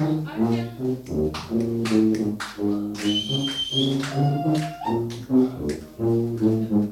Thank you.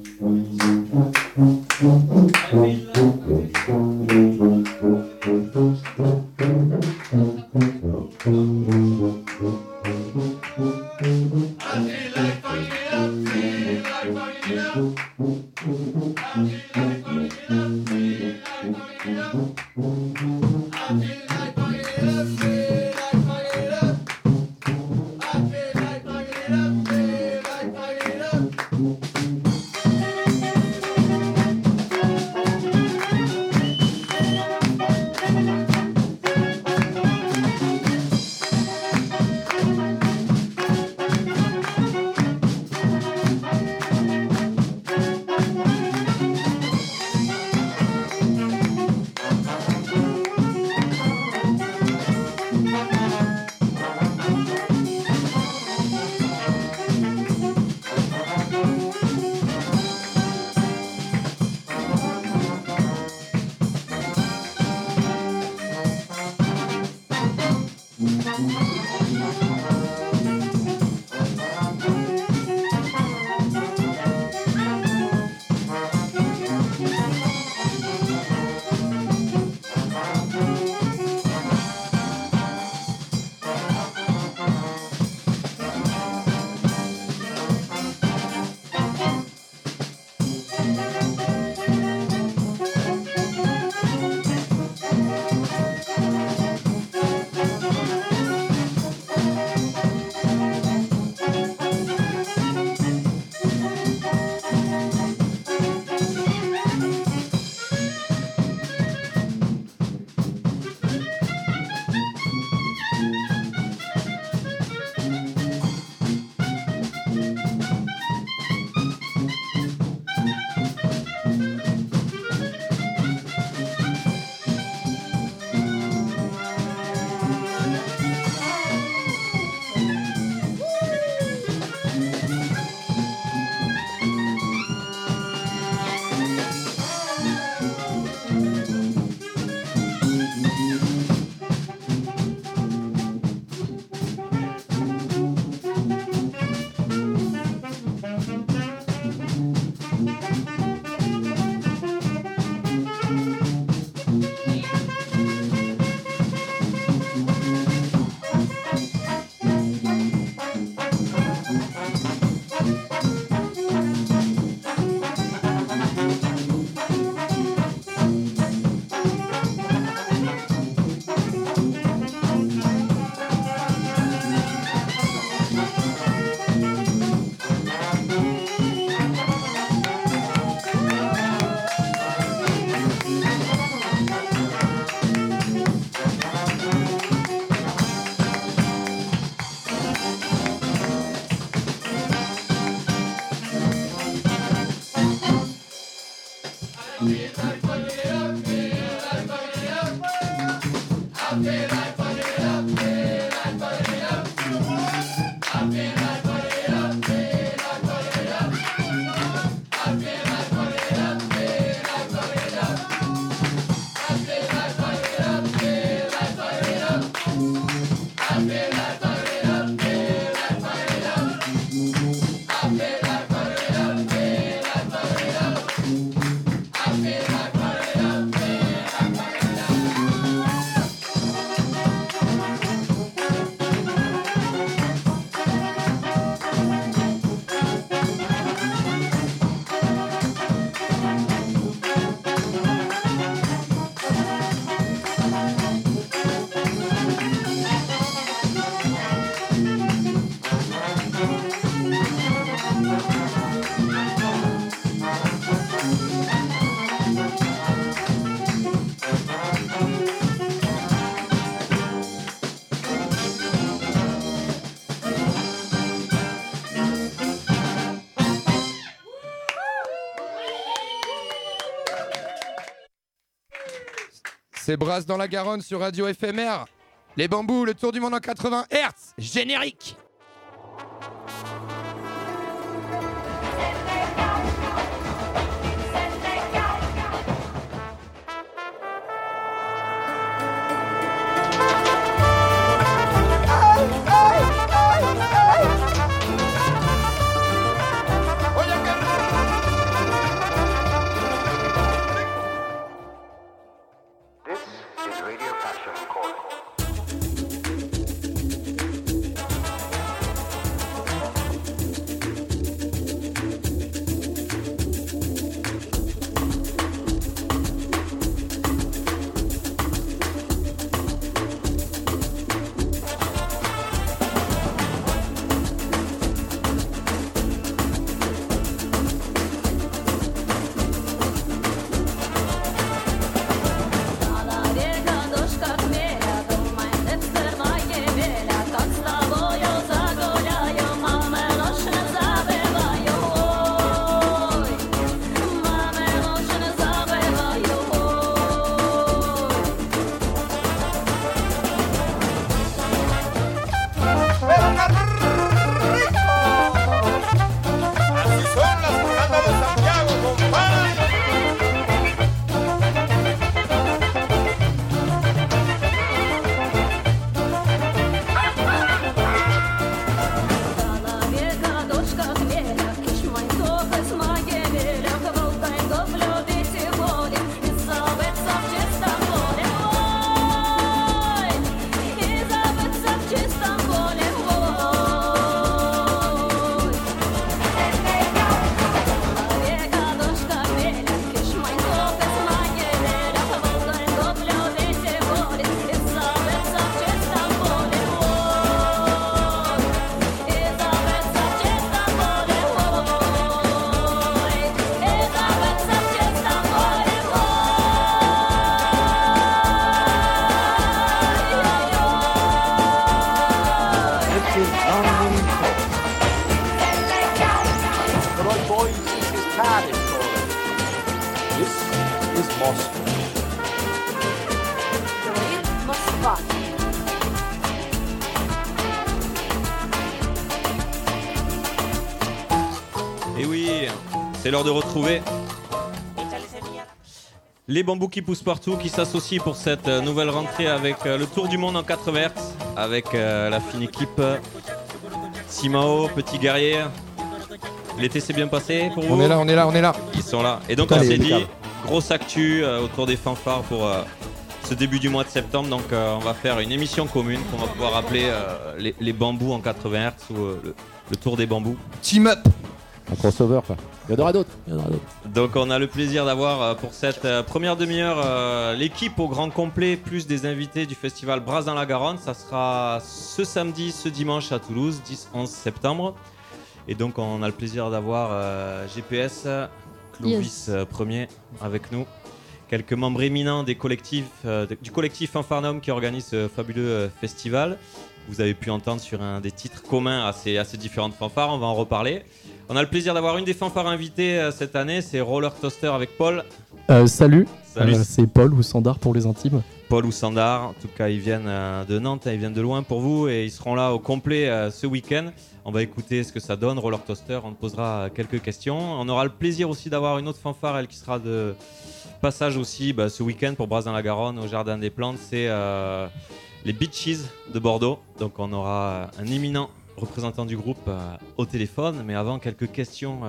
C'est Brasse dans la Garonne sur Radio FMR. Les bambous, le tour du monde en 80 Hertz, générique. L'heure de retrouver les bambous qui poussent partout, qui s'associent pour cette euh, nouvelle rentrée avec euh, le Tour du Monde en 4 Hz, avec euh, la fine équipe Simao, Petit Guerrier. L'été s'est bien passé pour vous On est là, on est là, on est là. Ils sont là. Et donc Putain, on s'est dit, grosse actu autour des fanfares pour ce début du mois de septembre. Donc euh, on va faire une émission commune qu'on va pouvoir appeler euh, les, les bambous en 80 Hz ou euh, le, le Tour des bambous. Team up Un crossover, quoi. Il y en aura d'autres. Il y en aura d'autres. Donc on a le plaisir d'avoir euh, pour cette euh, première demi-heure euh, l'équipe au grand complet plus des invités du festival Brasse dans la Garonne. Ça sera ce samedi, ce dimanche à Toulouse, 10-11 septembre. Et donc on a le plaisir d'avoir euh, GPS, Clovis Yes. premier avec nous. Quelques membres éminents des collectifs, euh, du collectif Fanfarnum qui organise ce fabuleux festival. Vous avez pu entendre sur un des titres communs à ces, à ces différentes fanfares, on va en reparler. On a le plaisir d'avoir une des fanfares invitées euh, cette année, c'est Roller Toaster avec Paul. Euh, salut, Salut Euh, c'est Paul ou Sandar pour les intimes. Paul ou Sandar. En tout cas, ils viennent de Nantes, hein, ils viennent de loin pour vous et ils seront là au complet ce week-end. On va écouter ce que ça donne, Roller Toaster. On te posera quelques questions. On aura le plaisir aussi d'avoir une autre fanfare, elle qui sera de passage aussi bah, ce week-end pour Brasse dans la Garonne au Jardin des Plantes. C'est les Beaches de Bordeaux. Donc on aura un éminent représentant du groupe euh, au téléphone. Mais avant, quelques questions.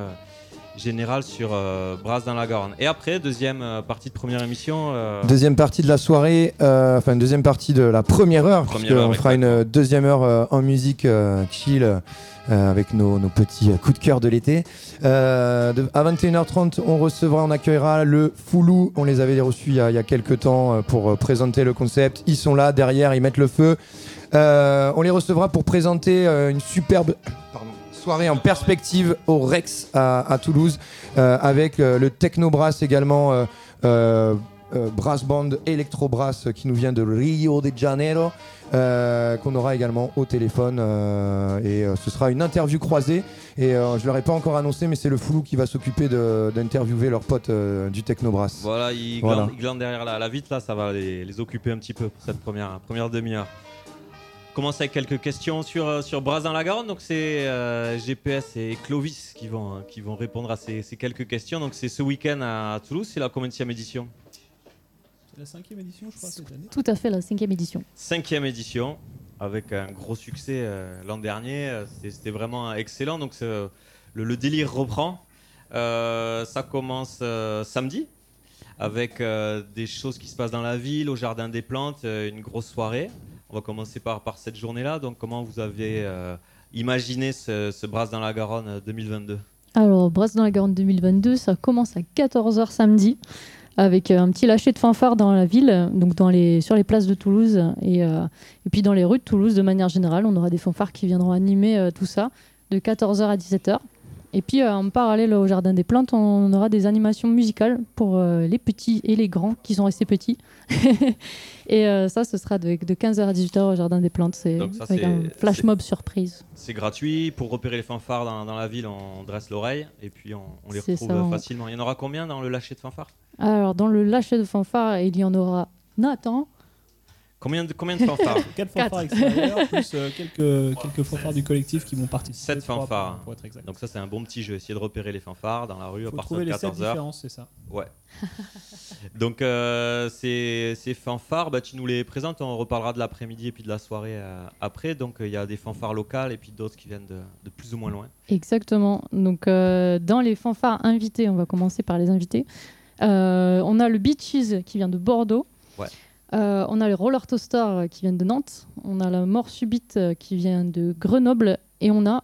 Générales sur euh, Brasse dans la Garonne. Et après, deuxième euh, partie de première émission. euh, Deuxième partie de la soirée, euh, enfin deuxième partie de la première heure, Première heure, on fera une deuxième heure en musique chill avec nos, nos petits coups de cœur de l'été. À 21h30, on recevra, on accueillera le Foulou. On les avait reçus il y a, il y a quelques temps pour présenter le concept. Ils sont là derrière, ils mettent le feu. On les recevra pour présenter une superbe pardon, soirée en perspective au Rex à, à Toulouse euh, avec euh, le Techno Brass également. euh, euh, brass band Electro Brass euh, qui nous vient de Rio de Janeiro euh, qu'on aura également au téléphone euh, et euh, ce sera une interview croisée et euh, je leur ai pas encore annoncé mais c'est le Foulou qui va s'occuper d'interviewer leurs potes euh, du Techno Brass. Voilà, ils Voilà. glandent, derrière la, la vitre, là, ça va les, les occuper un petit peu pour cette première, première demi-heure. On commence avec quelques questions sur, euh, sur Brasse dans la Garonne. Donc, c'est euh, GPS et Clovis qui vont, euh, qui vont répondre à ces, ces quelques questions. Donc, c'est ce week-end à Toulouse, c'est la combien édition? C'est la cinquième édition, je crois, cette année. Tout à fait, la cinquième édition. Cinquième édition, avec un gros succès euh, l'an dernier. C'était vraiment excellent. Donc, le, le délire reprend. Euh, ça commence euh, samedi avec euh, des choses qui se passent dans la ville, au Jardin des Plantes, euh, une grosse soirée. On va commencer par, cette journée-là. Donc, comment vous avez euh, imaginé ce, ce Brasse dans la Garonne euh, 2022 Alors, Brasse dans la Garonne 2022, ça commence à 14h samedi avec euh, un petit lâcher de fanfare dans la ville, euh, donc sur les places de Toulouse et, euh, puis dans les rues de Toulouse de manière générale. On aura des fanfares qui viendront animer euh, tout ça de 14h à 17h. Et puis euh, en parallèle au Jardin des Plantes, on aura des animations musicales pour euh, les petits et les grands qui sont restés petits. et euh, ça, ce sera de, de 15h à 18h au Jardin des Plantes. C'est un flash mob surprise. C'est gratuit. Pour repérer les fanfares dans, dans la ville, on dresse l'oreille et puis on, on les retrouve ça, on- facilement. Il y en aura combien dans le lâcher de fanfares Alors, dans le lâcher de fanfare, il y en aura Nathan. Combien de, combien de fanfares Quatre Quatre. fanfares extérieures, plus euh, quelques, quelques fanfares du collectif qui vont participer. Sept Trois, fanfares. Pour être exact. Donc ça, c'est un bon petit jeu. Essayer de repérer les fanfares dans la rue à faut partir trouver de les sept 14h. différences, c'est ça. Ouais. Donc euh, ces, ces fanfares, bah, tu nous les présentes. On reparlera de l'après-midi et puis de la soirée euh, après. Donc euh, il y a des fanfares locales et puis d'autres qui viennent de, de plus ou moins loin. Exactement. Donc, euh, dans les fanfares invités, on va commencer par les invités. Euh, on a le Beaches qui vient de Bordeaux. Euh, on a le Roller Toaster euh, qui vient de Nantes. On a la Mort Subite euh, qui vient de Grenoble. Et on a,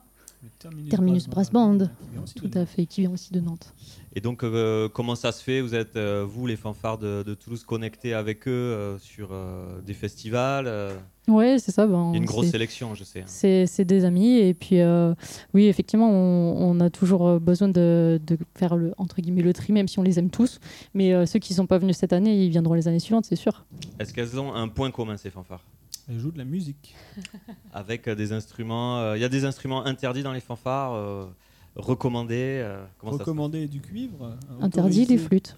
Terminus, Terminus Brass Band. qui vient aussi tout de à fait, qui vient aussi de Nantes. Et donc euh, comment ça se fait? Vous êtes euh, vous les fanfares de, de Toulouse connectés avec eux euh, sur euh, des festivals euh, Ouais, c'est ça. ben, Il y a une grosse c'est- sélection, je sais. hein. C'est des amis et puis euh, oui effectivement on, on a toujours besoin de, de faire le entre guillemets le tri même si on les aime tous mais euh, ceux qui sont pas venus cette année ils viendront les années suivantes c'est sûr. Est-ce qu'elles ont un point commun ces fanfares? Elle joue de la musique. Avec euh, des instruments. euh, Il y a des instruments interdits dans les fanfares, euh, recommandés. euh, Recommander du cuivre. euh, Interdit les autorisé. flûtes.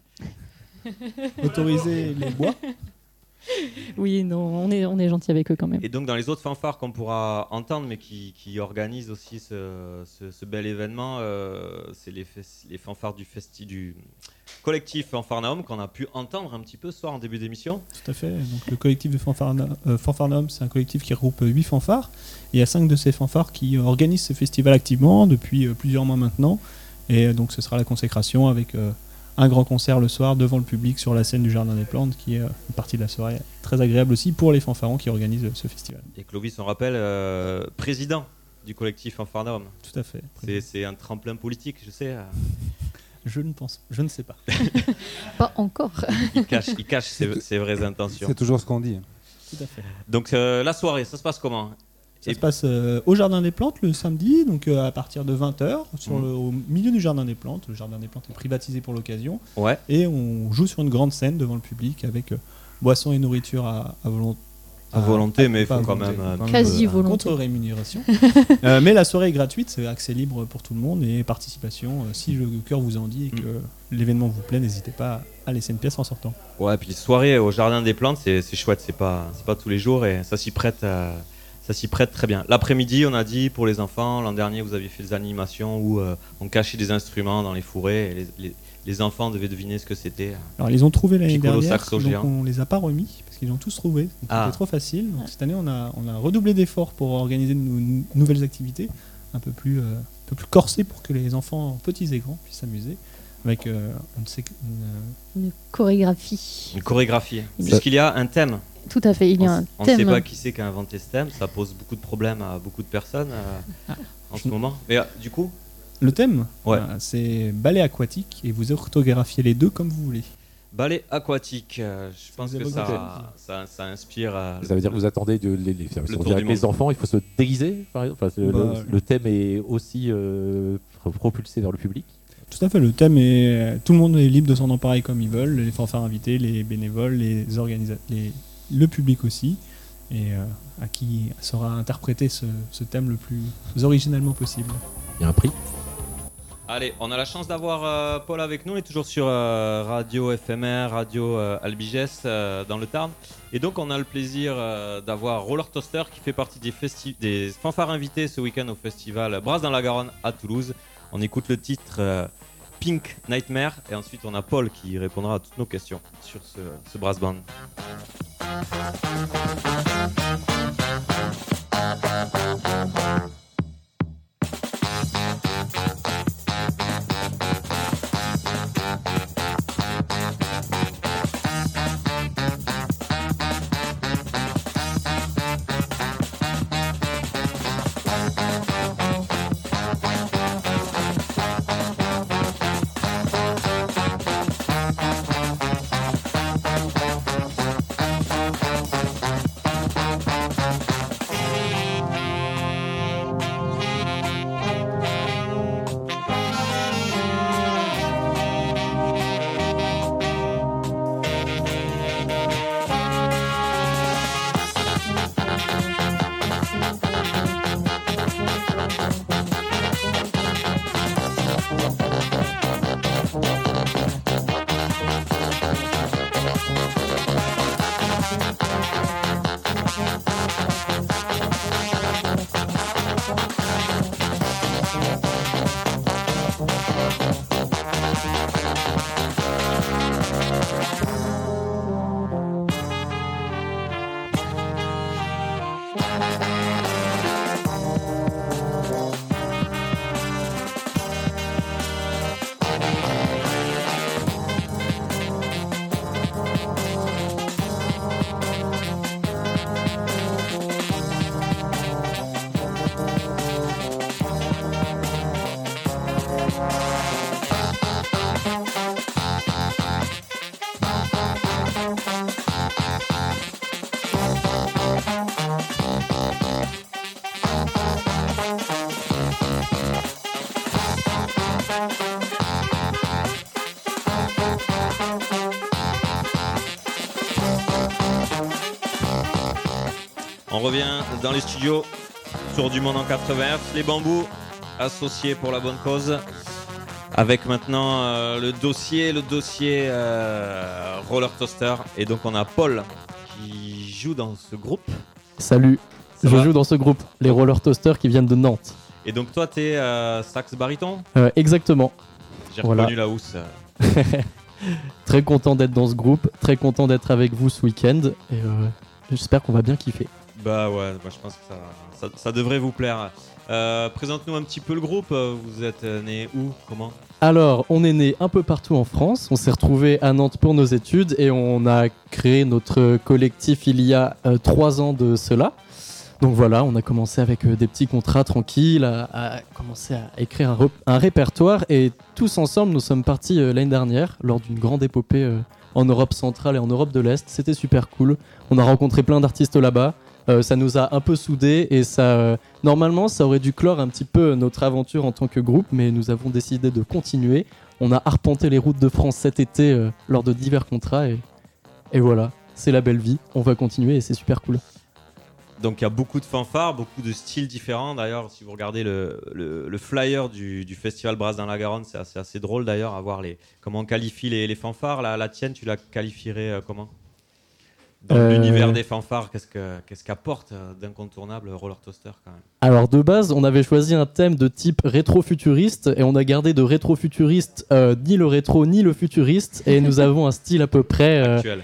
autoriser les bois. Oui, non, on est, on est gentil avec eux quand même. Et donc dans les autres fanfares qu'on pourra entendre, mais qui, qui organisent aussi ce, ce- ce bel événement, euh, c'est les, les fanfares du, festi du collectif Fanfarnaum qu'on a pu entendre un petit peu ce soir en début d'émission. Tout à fait. Donc, le collectif de Fanfarna- euh, Fanfarnum, c'est un collectif qui regroupe 8 fanfares. Et il y a 5 de ces fanfares qui organisent ce festival activement depuis euh, plusieurs mois maintenant. Et donc ce sera la consécration avec euh, un grand concert le soir devant le public sur la scène du Jardin des Plantes, qui est euh, une partie de la soirée très agréable aussi pour les fanfarons qui organisent euh, ce festival. Et Clovis, on rappelle, euh, président du collectif Fanfarnaum. Tout à fait. C'est un tremplin politique, je sais. Je ne pense, je ne sais pas. Pas encore. Il cache, il cache ses, ses vraies intentions. C'est toujours ce qu'on dit. Tout à fait. Donc euh, la soirée, ça se passe comment? Ça Et- se passe euh, au Jardin des Plantes le samedi, donc euh, à partir de 20h, sur Mhm. le- au milieu du Jardin des Plantes. Le Jardin des Plantes est privatisé pour l'occasion. Ouais. Et on joue sur une grande scène devant le public avec euh, boissons et nourriture à, à volonté. À volonté, mais il faut à quand même. Quasi volonté. Contre-rémunération. Euh, mais la soirée est gratuite, c'est accès libre pour tout le monde et participation. euh, si le cœur vous en dit et que l'événement vous plaît, n'hésitez pas à laisser une pièce en sortant. Ouais, puis les soirées au jardin des plantes, c'est chouette, c'est pas, c'est pas tous les jours et ça s'y prête, euh, ça s'y prête très bien. L'après-midi, on a dit pour les enfants, l'an dernier vous aviez fait des animations où euh, on cachait des instruments dans les fourrés et les, les- les enfants devaient deviner ce que c'était. Alors ils ont trouvé l'année dernière, donc géant. on les a pas remis parce qu'ils ont tous trouvé. Donc Ah. C'était trop facile. Donc cette année on a, on a redoublé d'efforts pour organiser de nou- nouvelles activités un peu plus, euh, un peu plus corsées pour que les enfants petits et grands puissent s'amuser avec euh, on sait que- une, euh, Une chorégraphie. Une chorégraphie. Puisqu'il y a un thème. Tout à fait, il y a on un on ne sait thème. pas qui c'est qui a inventé ce thème. Ça pose beaucoup de problèmes à beaucoup de personnes euh, Ah. en ce moment. Mais euh, du coup, le thème. Ouais. euh, c'est ballet aquatique et vous orthographiez les deux comme vous voulez. ballet aquatique, euh, je pense que ça, le ça, ça inspire. euh, Ça veut dire que vous attendez de les, les, on tour du avec les enfants, il faut se déguiser, par exemple. Enfin, le, Bah, le- le thème est aussi euh, propulsé vers le public. Tout à fait, le thème est. Tout le monde est libre de s'en emparer comme ils veulent, les fanfares invités, les bénévoles, les organisateurs, le public aussi, et euh, à qui sera interprété ce, ce thème le plus originellement possible. Il y a un prix. Allez, on a la chance d'avoir euh, Paul avec nous. On est toujours sur euh, Radio FMR, Radio euh, Albigès euh, dans le Tarn. Et donc, on a le plaisir euh, d'avoir Roller Toaster qui fait partie des, festi- des fanfares invités ce week-end au festival Brasse dans la Garonne à Toulouse. On écoute le titre euh, Pink Nightmare et ensuite on a Paul qui répondra à toutes nos questions sur ce, ce brass band. On revient dans les studios sur du monde en 80 les bambous associés pour la bonne cause Avec maintenant euh, le dossier, le dossier euh, roller toaster. Et donc on a Paul qui joue dans ce groupe. Salut, Ça je joue dans ce groupe, les Roller Toasters qui viennent de Nantes. Et donc toi t'es euh, sax baryton? Euh, exactement. J'ai Voilà. reconnu la housse. Très content d'être dans ce groupe, très content d'être avec vous ce week-end. Et euh, j'espère qu'on va bien kiffer. Bah ouais, moi je pense que ça, devrait vous plaire. Euh, Présente-nous un petit peu le groupe. Vous êtes euh, né où? Comment? Alors, on est né un peu partout en France. On s'est retrouvé à Nantes pour nos études et on a créé notre collectif il y a euh, trois ans de cela. Donc voilà, on a commencé avec des petits contrats tranquilles, à, commencer à écrire un, répertoire et tous ensemble, nous sommes partis l'année dernière lors d'une grande épopée en Europe centrale et en Europe de l'Est. C'était super cool. On a rencontré plein d'artistes là-bas. Euh, ça nous a un peu soudés et ça, euh, normalement, ça aurait dû clore un petit peu notre aventure en tant que groupe, mais nous avons décidé de continuer. On a arpenté les routes de France cet été euh, lors de divers contrats et, voilà, c'est la belle vie. On va continuer et c'est super cool. Donc il y a beaucoup de fanfares, beaucoup de styles différents. D'ailleurs, si vous regardez le, flyer du, festival Brasse dans la Garonne, c'est assez, drôle d'ailleurs à voir les, comment on qualifie les, fanfares. La, tienne, tu la qualifierais comment? Dans Euh, l'univers des fanfares, qu'est-ce que- qu'est-ce qu'apporte euh, d'incontournable Roller Toaster quand même Alors de base, on avait choisi un thème de type rétro-futuriste et on a gardé de rétro-futuriste euh, ni le rétro ni le futuriste et nous avons un style à peu près euh, actuel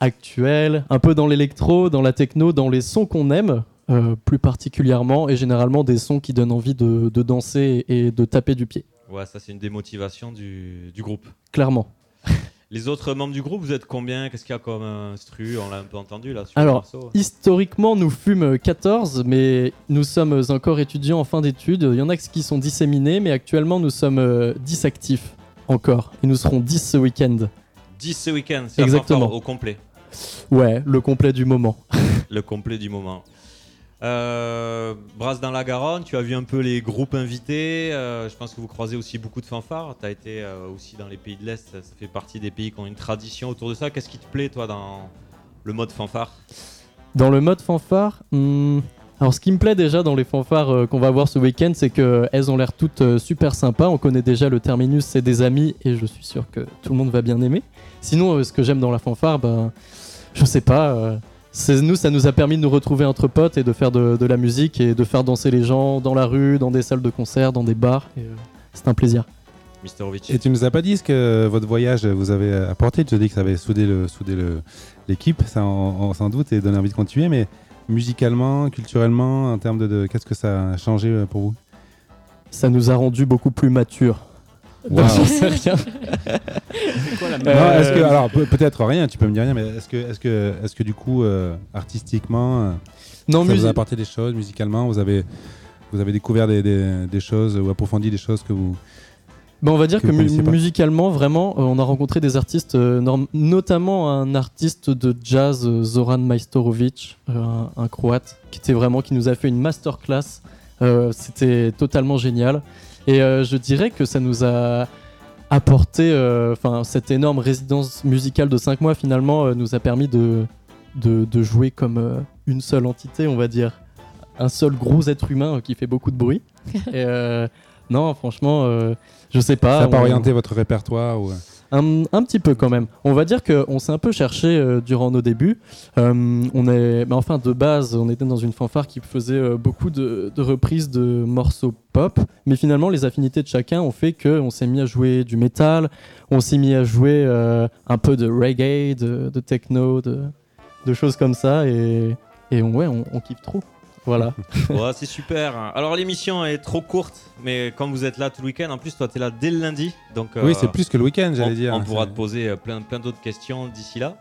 actuel, un peu dans l'électro, dans la techno, dans les sons qu'on aime euh, plus particulièrement et généralement des sons qui donnent envie de, de danser et de taper du pied, Ouais, ça c'est une démotivation du, du groupe. clairement. Les autres membres du groupe, vous êtes combien? Qu'est-ce qu'il y a comme euh, instru On l'a un peu entendu là sur Alors. Historiquement, nous fûmes 14, mais nous sommes encore étudiants en fin d'études. Il y en a qui sont disséminés, mais actuellement, nous sommes euh, 10 actifs encore. Et nous serons 10 ce week-end. 10 ce week-end, c'est Exactement. au complet. Ouais, le complet du moment. le complet du moment. Euh, Brasse dans la Garonne, tu as vu un peu les groupes invités. euh, je pense que vous croisez aussi beaucoup de fanfares. Tu as été euh, aussi dans les pays de l'Est. Ça fait partie des pays qui ont une tradition autour de ça. Qu'est-ce qui te plaît, toi, dans le mode fanfare? Dans le mode fanfare, hmm, alors ce qui me plaît déjà dans les fanfares euh, qu'on va voir ce week-end, c'est qu'elles ont l'air toutes super sympas. On connaît déjà le terminus, c'est des amis, et je suis sûr que tout le monde va bien aimer. Sinon, ce que j'aime dans la fanfare, ben, je sais pas. C'est nous, ça nous a permis de nous retrouver entre potes et de faire de, de la musique et de faire danser les gens dans la rue, dans des salles de concert, dans des bars. euh, c'est un plaisir. Et tu nous as pas dit ce que votre voyage vous avait apporté. Tu as dit que ça avait soudé le soudé le- l'équipe, ça on, on s'en doute et donné envie de continuer. Mais musicalement, culturellement, en termes de, de- qu'est-ce que ça a changé pour vous? Ça nous a rendu beaucoup plus matures. Wow. Donc, sais rien. Non, Euh, est-ce que alors pe- peut-être rien, tu peux me dire rien, mais est-ce que est-ce que est-ce que du coup euh, artistiquement, euh, non, ça vous a apporté des choses musicalement? Vous avez vous avez découvert des, des- des choses ou approfondi des choses que vous Bah, on va dire que que, vous mu- connaissiez pas? musicalement, vraiment, euh, on a rencontré des artistes, euh, norm- notamment un artiste de jazz, euh, Zoran Majstorovic, euh, un, un croate, qui était vraiment, qui nous a fait une masterclass. Euh, C'était totalement génial. Et euh, je dirais que ça nous a apporté, euh, enfin, cette énorme résidence musicale de 5 mois, finalement, euh, nous a permis de, de, de jouer comme euh, une seule entité, on va dire. Un seul gros être humain euh, qui fait beaucoup de bruit. Et euh, non, franchement, euh, je sais pas. ça a pas on- orienté votre répertoire ou euh, un, petit peu quand même. On va dire qu'on s'est un peu cherché euh, durant nos débuts. Euh, on est, mais enfin de base, on était dans une fanfare qui faisait euh, beaucoup de, reprises de morceaux pop, mais finalement les affinités de chacun ont fait qu'on s'est mis à jouer du métal, on s'est mis à jouer un peu de reggae, de, techno, de, choses comme ça, et, et on, ouais, on, on kiffe trop. Voilà. Ouais, c'est super. Alors l'émission est trop courte, mais comme vous êtes là tout le week-end, en plus toi tu es là dès le lundi, donc Oui, euh, c'est plus que le week-end, on, j'allais dire. on pourra te poser euh, plein, plein d'autres questions d'ici là.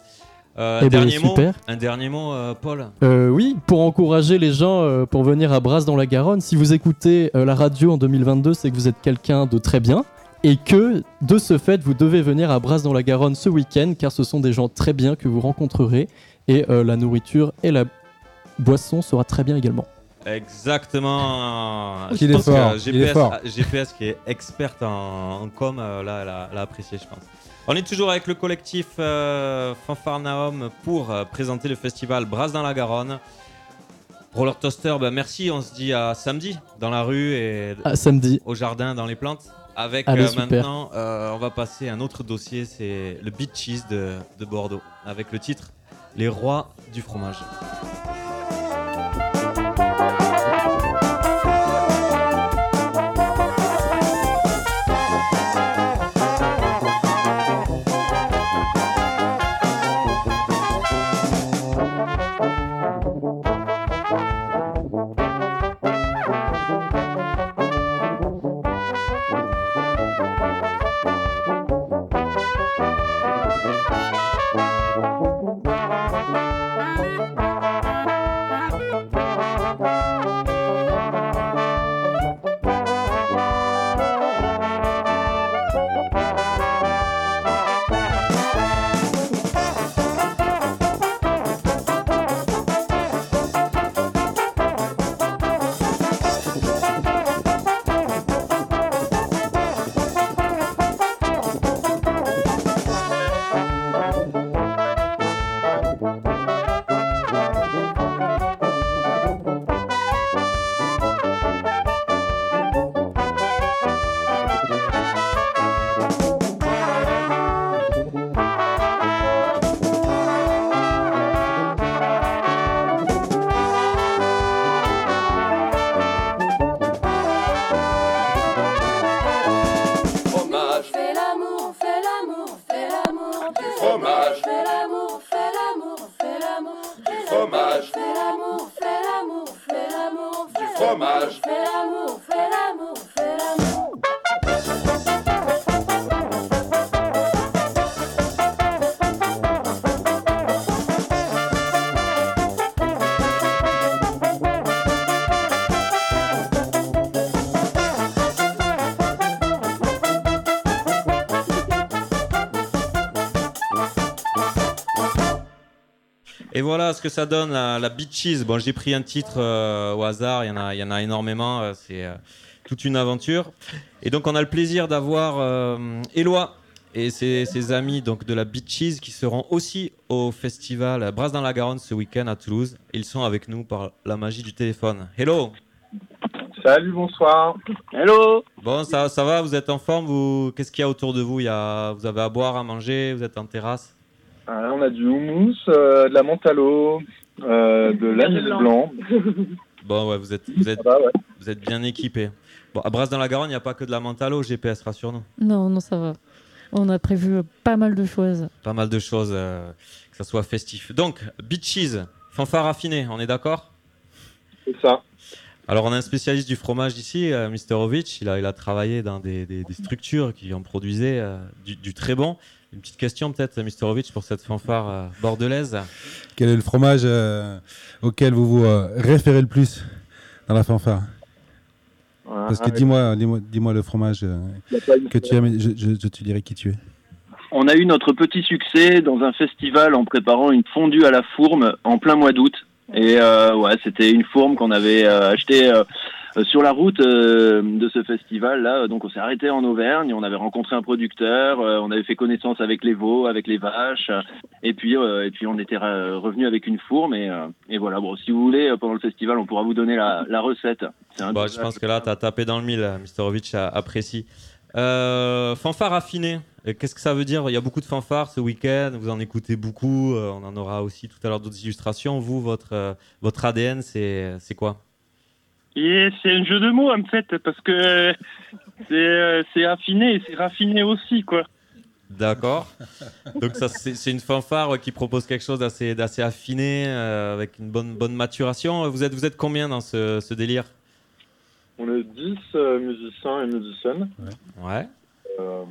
Euh, Eh un, ben, dernier mot, super. un dernier mot, euh, Paul. Euh, oui, pour encourager les gens euh, pour venir à Brasse dans la Garonne, si vous écoutez euh, la radio en 2022, c'est que vous êtes quelqu'un de très bien et que de ce fait, vous devez venir à Brasse dans la Garonne ce week-end car ce sont des gens très bien que vous rencontrerez et euh, la nourriture et la boisson sera très bien également. Exactement. Il Je est pense que fort, il GPS, est fort. GPS qui est experte en, en com, là, elle a, elle a apprécié, je pense. On est toujours avec le collectif euh, Fanfare Naum pour euh, présenter le festival Brasse dans la Garonne. Roller Toaster, bah, merci. On se dit à samedi dans la rue et À samedi. au jardin, dans les plantes. Avec Allez, euh, maintenant, euh, on va passer à un autre dossier, c'est le Beat Cheese de, de Bordeaux, avec le titre Les rois du fromage. fromage. Voilà ce que ça donne la, la Beat Cheese. Bon, j'ai pris un titre euh, au hasard, il y en a, il y en a énormément, euh, c'est euh, toute une aventure. Et donc on a le plaisir d'avoir euh, Éloi et ses, ses amis donc, de la Beat Cheese qui seront aussi au festival Brasse dans la Garonne ce week-end à Toulouse. Ils sont avec nous par la magie du téléphone. Hello Salut, bonsoir. Hello Bon, ça, ça va, vous êtes en forme vous... Qu'est-ce qu'il y a autour de vous? Il y a... Vous avez à boire, à manger, vous êtes en terrasse? On a du houmous, euh, de la l'eau, euh, de l'anis blanc. Bon, ouais, vous êtes, vous êtes, Ça va, ouais. vous êtes bien équipés. Bon, à Brasse dans la Garonne, il n'y a pas que de la l'eau, GPS, rassure-nous. Non, non, ça va. On a prévu pas mal de choses. Pas mal de choses, euh, que ça soit festif. Donc, Beat Cheese, fanfare affiné, on est d'accord? C'est ça. Alors, on a un spécialiste du fromage ici, euh, Mr. Ovich. Il a, il a travaillé dans des, des- des structures qui en produisaient euh, du, du très bon. Une petite question peut-être, Mr. Ovich, pour cette fanfare euh, bordelaise. Quel est le fromage euh, auquel vous vous euh, référez le plus dans la fanfare? Voilà. Parce que Avec- dis-moi dis-moi dis-moi le fromage euh, que tu aimes, je, je- je te dirai qui tu es. On a eu notre petit succès dans un festival en préparant une fondue à la fourme en plein mois d'août. Et euh, ouais, c'était une fourme qu'on avait euh, achetée sur la route euh, de ce festival là. Donc on s'est arrêté en Auvergne, on avait rencontré un producteur, euh, on avait fait connaissance avec les veaux, avec les vaches, euh, et puis euh, et puis on était euh, revenu avec une fourme et, euh, et voilà. Bon, si vous voulez euh, pendant le festival, on pourra vous donner la, la recette. Un Bah, je pense que là, tu as tapé dans le mille, euh, a- apprécie. Euh, fanfare affiné, Euh, qu'est-ce que ça veut dire? Il y a beaucoup de fanfares ce week-end, vous en écoutez beaucoup, euh, on en aura aussi tout à l'heure d'autres illustrations. Vous, votre, euh, votre ADN, c'est c'est quoi? Et c'est un jeu de mots en fait, parce que c'est euh, c'est affiné et c'est raffiné aussi, quoi. D'accord. Donc ça, c'est c'est une fanfare qui propose quelque chose d'assez d'assez affiné, euh, avec une bonne, bonne maturation. Vous êtes, vous êtes combien dans ce, ce délire? On est 10 euh, musiciens et musiciennes. Ouais. Euh,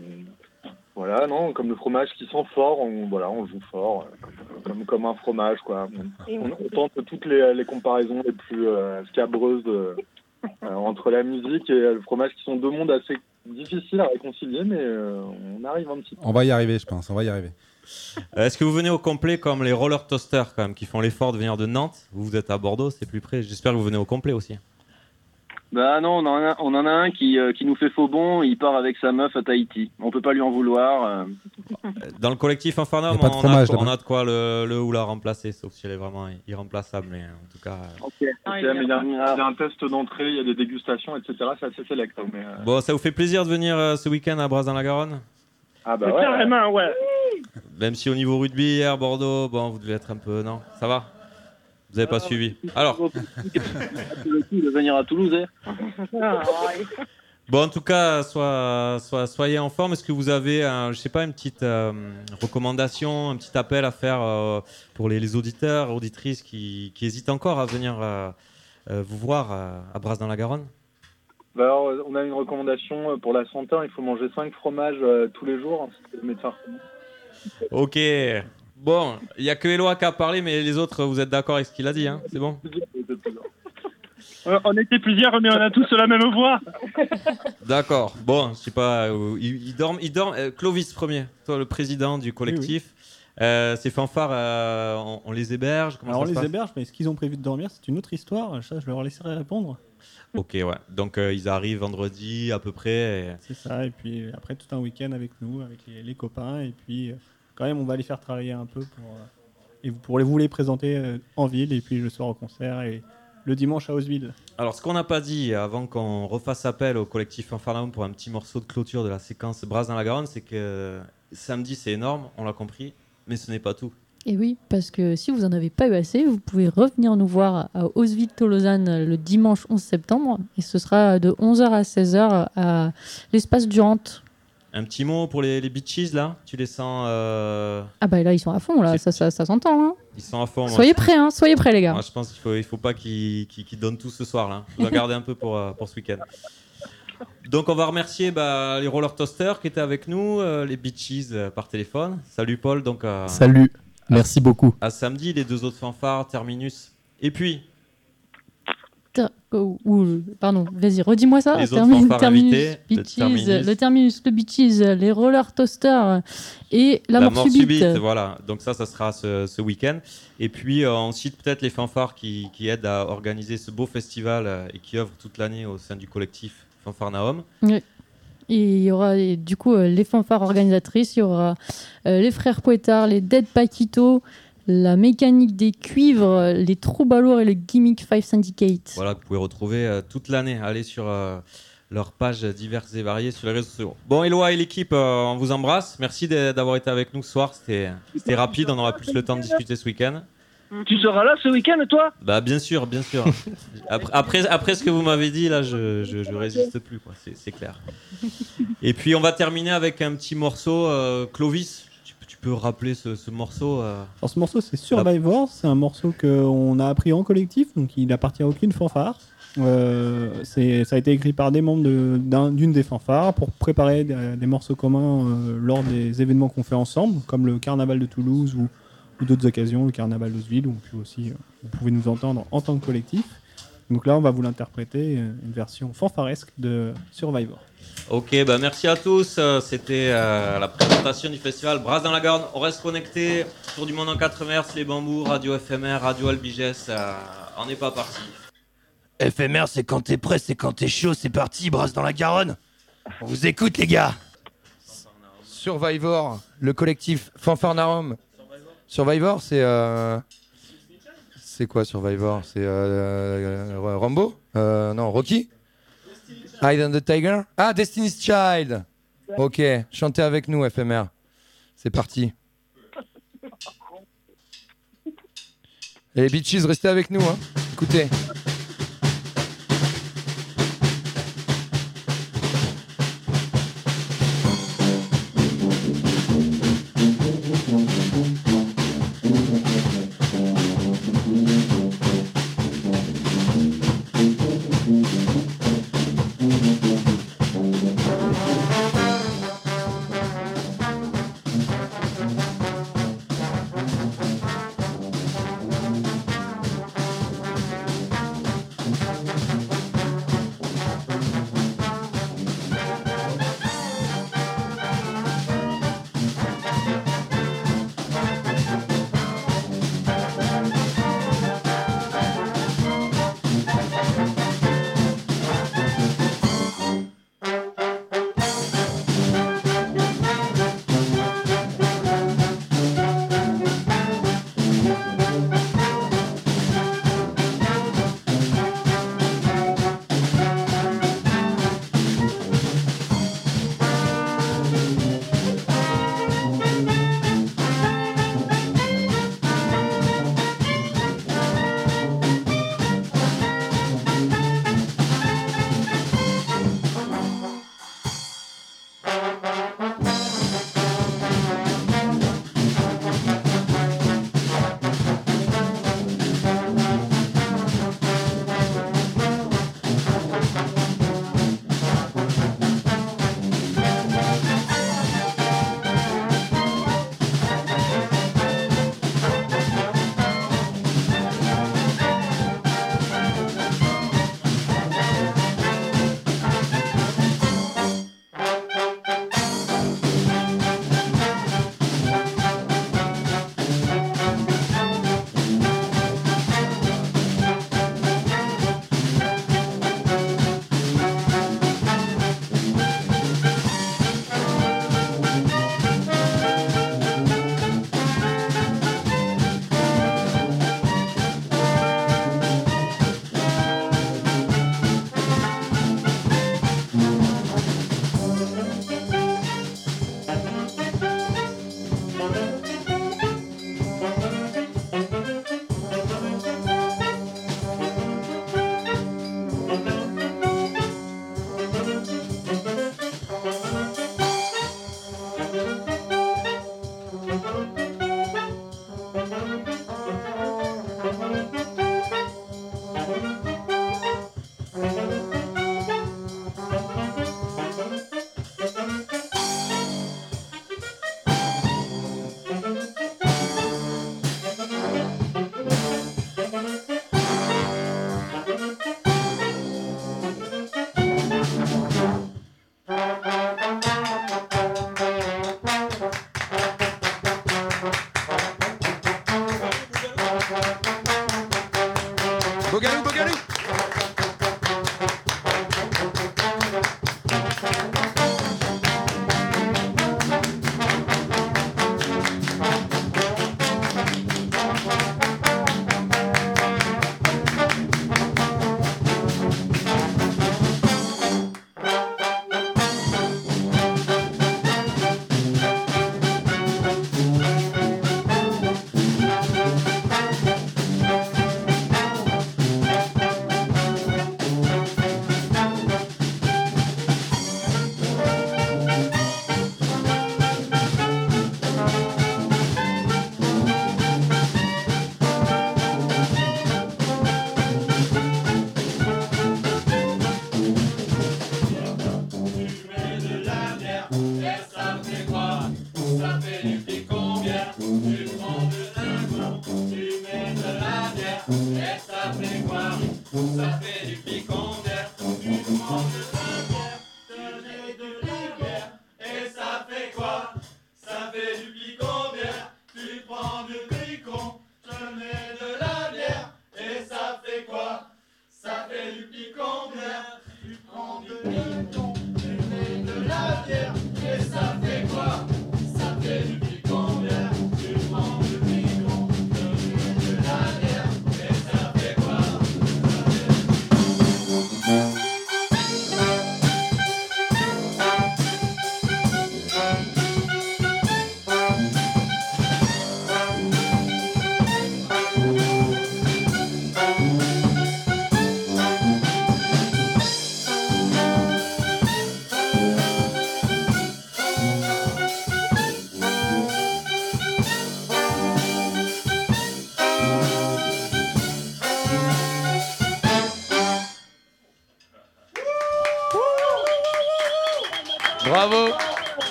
voilà, non, comme le fromage qui sent fort, on, voilà, on joue fort, euh, comme, comme un fromage, quoi. On, on tente toutes les, les comparaisons les plus euh, scabreuses euh, entre la musique et le fromage, qui sont deux mondes assez difficiles à réconcilier, mais euh, on arrive un petit peu. On va y arriver, je pense. On va y arriver. Est-ce que vous venez au complet comme les roller toasters quand même, qui font l'effort de venir de Nantes? Vous, vous êtes à Bordeaux, c'est plus près. J'espère que vous venez au complet aussi. Bah non, on en a, on en a un qui, euh, qui nous fait faux bon, il part avec sa meuf à Tahiti. On peut pas lui en vouloir. euh. Dans le collectif Infernom, Y a pas de on, fromage, a, on a de quoi le, le ou la remplacer, sauf si elle est vraiment irremplaçable. Mais en tout cas, euh, Ok. Ok, mais il y, a, il y a un test d'entrée, il y a des dégustations, etc. C'est assez select. hein, Mais, euh, bon, ça vous fait plaisir de venir euh, ce week-end à Bras dans la Garonne Ah bah ouais. Carrément, ouais. Même si au niveau rugby hier, Bordeaux, bon, vous devez être un peu. Non? Ça va? Vous n'avez pas suivi Alors, de venir à Toulouse. hein. Ah, bon, en tout cas, soit, soit, soyez en forme. Est-ce que vous avez, un- je sais pas, une petite euh, recommandation, un petit appel à faire euh, pour les, les auditeurs, auditrices qui, qui hésitent encore à venir euh, vous voir euh, à Bras dans la Garonne? Bah alors, on a une recommandation pour la santé. Il faut manger 5 fromages euh, tous les jours. Le médecin recommande. Ok. Bon, il y a que Eloi qui a parlé, mais les autres, vous êtes d'accord avec ce qu'il a dit, hein C'est bon Euh, On était plusieurs, mais on a tous la même voix. D'accord. Bon, je sais pas. euh, il, il dorme. Il dorme. euh, Clovis premier, toi le président du collectif. Euh, ces fanfares, euh, on, on les héberge. Comment Alors on se les passe héberge, mais est-ce qu'ils ont prévu de dormir C'est une autre histoire. Ça, je leur laisserai répondre. Ok, ouais. Donc euh, ils arrivent vendredi à peu près. et- C'est ça. Et puis après tout un week-end avec nous, avec les, les copains. Et puis euh, quand même, on va les faire travailler un peu pour euh, et vous- pour les vous les présenter euh, en ville et puis le soir au concert et le dimanche à Osville. Alors, ce qu'on n'a pas dit avant qu'on refasse appel au collectif Infernaum pour un petit morceau de clôture de la séquence Brasse dans la Garonne, c'est que samedi c'est énorme, on l'a compris, mais ce n'est pas tout. Et oui, parce que si vous en avez pas eu assez, vous pouvez revenir nous voir à Oswald-Tolosane le dimanche 11 septembre. Et ce sera de 11h à 16h à l'espace Durante. Un petit mot pour les, les bitches là? Tu les sens. euh, Ah bah là, ils sont à fond, là, ça, ça, ça s'entend. hein. Ils sont à fond. Soyez prêts, hein, soyez prêts, les gars. Moi, je pense qu'il faut, il faut pas qu'ils donnent tout ce soir là. Je dois garder un peu pour, euh, pour ce week-end. Donc on va remercier bah, les roller toasters qui étaient avec nous, euh, les bitches euh, par téléphone. Salut Paul, donc euh, Salut, merci beaucoup. à samedi les deux autres fanfares, Terminus. Et puis Ou- pardon, vas-y, redis-moi ça. Les le Beaches, terminus. le terminus, le Beaches, les roller toasters et la, mort, subite. Voilà, donc ça, ça sera ce, ce week-end. Et puis euh, ensuite, peut-être les fanfares qui, qui aident à organiser ce beau festival euh, et qui œuvrent toute l'année au sein du collectif Fanfare Naum. Oui. Et il y aura et du coup euh, les fanfares organisatrices, il y aura euh, les frères Poetard, les Dead Paquito, la mécanique des cuivres, les Troubadours et le Gimmick 5 Syndicate. Voilà, que vous pouvez retrouver euh, toute l'année. Allez sur euh, leurs pages diverses et variées sur les réseaux sociaux. Bon, Eloi et l'équipe, euh, on vous embrasse. Merci d'avoir été avec nous ce soir. C'était rapide, on aura plus le temps de discuter ce week-end. Tu seras là ce week-end, toi? Bah bien sûr, bien sûr. Après, après, après ce que vous m'avez dit, là, je, je, je résiste plus, quoi. C'est, clair. Et puis on va terminer avec un petit morceau. euh, Clovis, peux- rappeler ce, ce morceau euh, Alors ce morceau c'est Survivor, c'est un morceau qu'on a appris en collectif, donc il appartient à aucune fanfare. Euh, ça a été écrit par des membres de- d'une des fanfares pour préparer des, des morceaux communs euh, lors des événements qu'on fait ensemble, comme le carnaval de Toulouse ou, ou d'autres occasions, le carnaval d'Osville, où on peut aussi, euh, vous pouvez nous entendre en tant que collectif. Donc là, on va vous l'interpréter, euh, une version fanfaresque de Survivor. Ok, bah merci à tous. Euh, C'était euh, la présentation du festival Brasse dans la Garde. On reste connecté. Tour du monde en 4 mers, les bambous, Radio FMR, Radio Albiges. euh, on n'est pas parti. FMR, c'est quand t'es prêt, c'est quand t'es chaud, c'est parti, brasse dans la Garonne. On vous écoute, les gars. Survivor, le collectif Fanfare Narum. Survivor, c'est. euh, C'est quoi Survivor? C'est euh, euh, Rambo? Euh, Non, Rocky? Hide and the Tiger? Ah, Destiny's Child Ok, chantez avec nous, FMR. C'est parti. Et les bitches, restez avec nous, hein. Écoutez.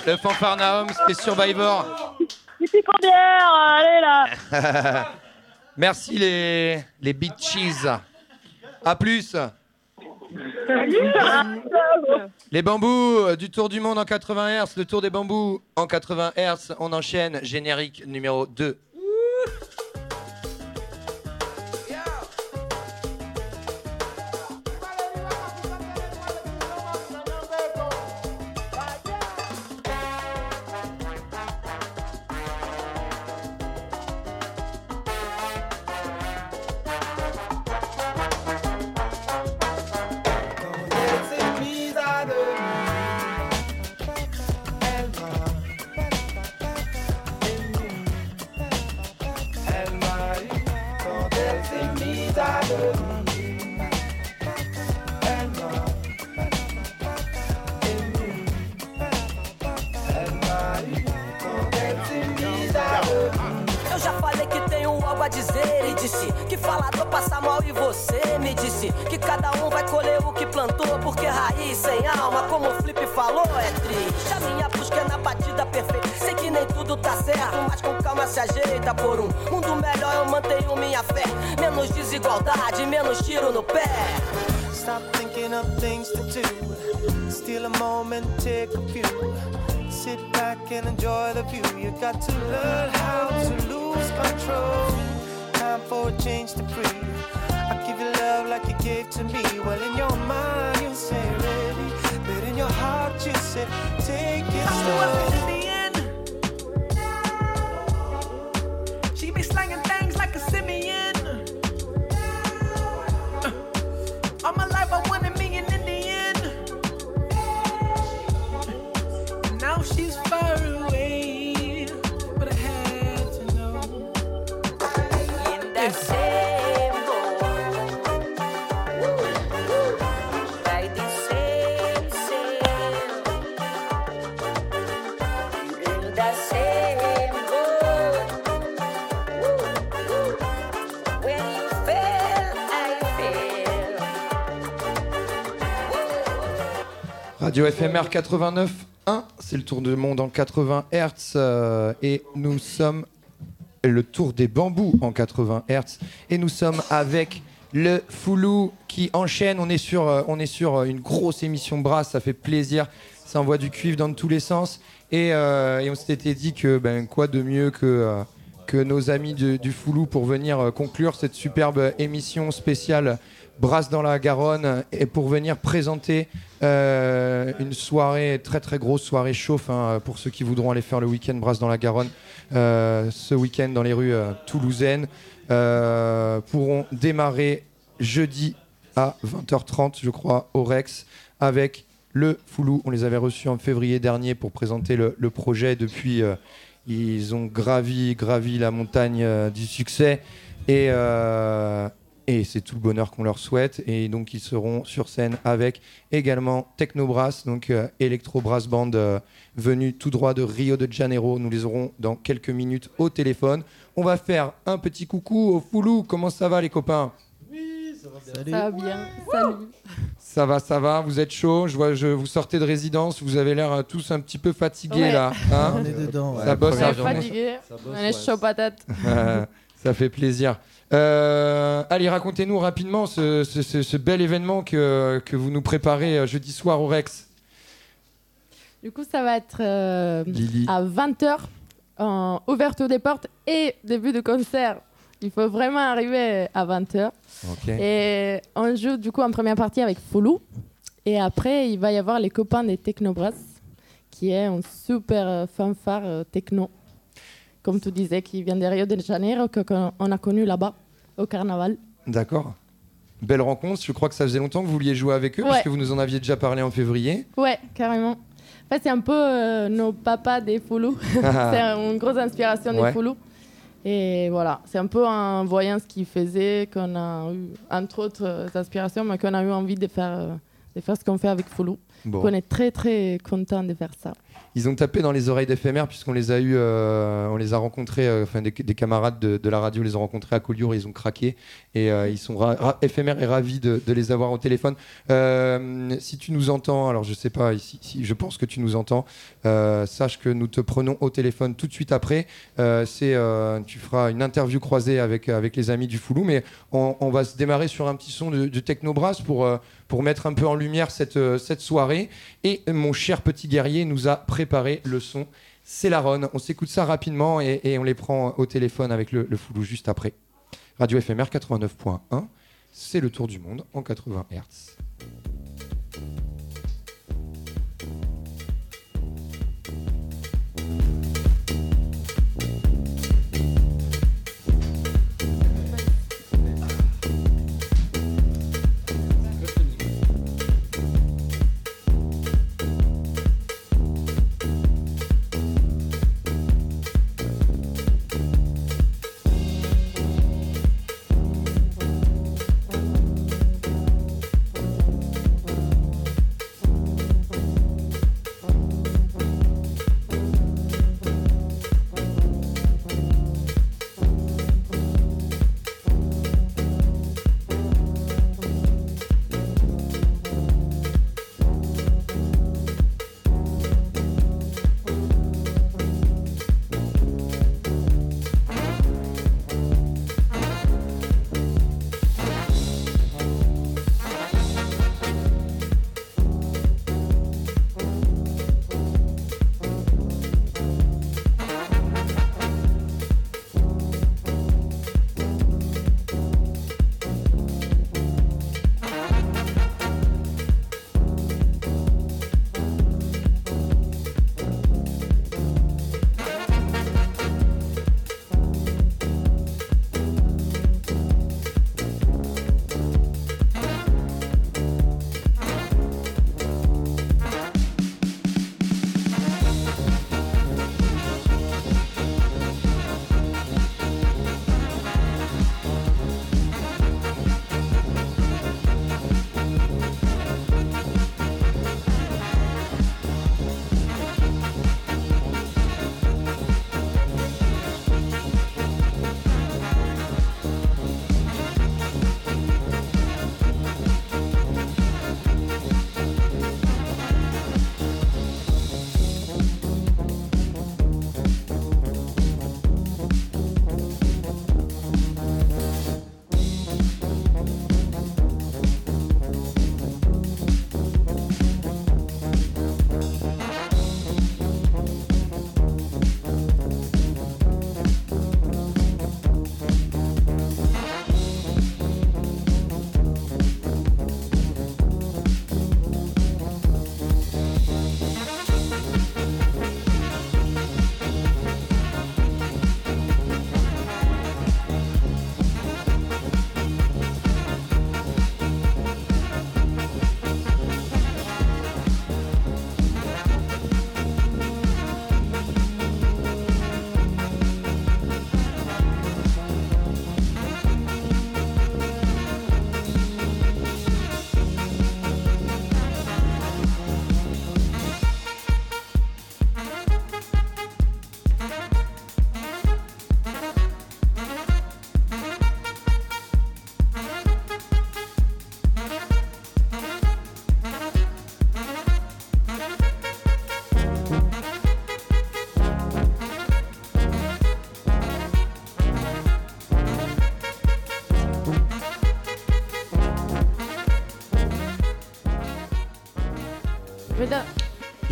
Le fanfarnaum, c'est Survivor. Pipi bière, allez là. Merci les, les bitches. A plus. Les bambous euh, du tour du monde en 80 Hz, le tour des bambous en 80 Hz, on enchaîne, générique numéro 2. Radio FMR 89.1, c'est le tour du monde en 80 Hertz euh, et nous sommes le tour des bambous en 80 Hertz et nous sommes avec le Foulou qui enchaîne. On est sur, euh, euh, une grosse émission brasse, ça fait plaisir, ça envoie du cuivre dans tous les sens et, on s'était dit que ben, quoi de mieux que nos amis du, du Foulou pour venir conclure cette superbe émission spéciale Brasse dans la Garonne et pour venir présenter euh, une soirée, très très grosse soirée chauffe hein, pour ceux qui voudront aller faire le week-end Brasse dans la Garonne euh, ce week-end dans les rues euh, toulousaines pourront démarrer jeudi à 20h30 je crois au Rex avec le Foulou. On les avait reçus en février dernier pour présenter le, le projet. Depuis, ils ont gravi, gravi la montagne du succès et, et c'est tout le bonheur qu'on leur souhaite. Et donc, ils seront sur scène avec également Technobrass, donc euh, Electro Brass Band, euh, venu tout droit de Rio de Janeiro. Nous les aurons dans quelques minutes au téléphone. On va faire un petit coucou au Foulou. Comment ça va, les copains? Ça va bien. Salut. Ça va, ça va, vous êtes chaud? Je vois, je vous sortez de résidence, vous avez l'air euh, tous un petit peu fatigués Ouais. là. hein? On est dedans, Ça ouais. bosse On à est fatigué. On est chaud patate. Ça fait plaisir. Euh, allez, racontez-nous rapidement ce, ce- ce- ce bel événement que, que vous nous préparez euh, jeudi soir au Rex. Du coup, ça va être euh, à 20h, en ouverture des portes et début de concert. Il faut vraiment arriver à 20h. Ok. Et on joue du coup en première partie avec Foulou. Et après, il va y avoir les copains des Technobrass, qui est un super euh, fanfare euh, techno, comme tu disais, qui vient de Rio de Janeiro, que- qu'on on a connu là-bas, au carnaval. D'accord. Belle rencontre. Je crois que ça faisait longtemps que vous vouliez jouer avec eux, Ouais. parce que vous nous en aviez déjà parlé en février. Ouais, carrément. C'est un peu euh, nos papas des Foulou. c'est une grosse inspiration Ouais. des Foulou. Et voilà, c'est un peu en voyant ce qu'ils faisaient qu'on a eu, entre autres euh, inspirations, mais qu'on a eu envie de faire, euh, de faire ce qu'on fait avec Foulou. Bon. On est très très content de faire ça. Ils ont tapé dans les oreilles d'éphémère puisqu'on les a eu, euh, on les a rencontrés, euh, des, des camarades de, la radio les ont rencontrés à Collioure, ils ont craqué et euh, ils sont éphémères et ravis de, les avoir au téléphone. Si tu nous entends, alors je sais pas, ici, je pense que tu nous entends, sache que nous te prenons au téléphone tout de suite après. C'est, tu feras une interview croisée avec avec les amis du Foulou, mais on, va se démarrer sur un petit son de, de Technobrass pour pour mettre un peu en lumière cette, euh, cette soirée. Et mon cher petit guerrier nous a préparé le son. C'est la Ronne. On s'écoute ça rapidement et, on les prend au téléphone avec le, le Foulou juste après. Radio FMR 89.1, c'est le tour du monde en 80 Hz.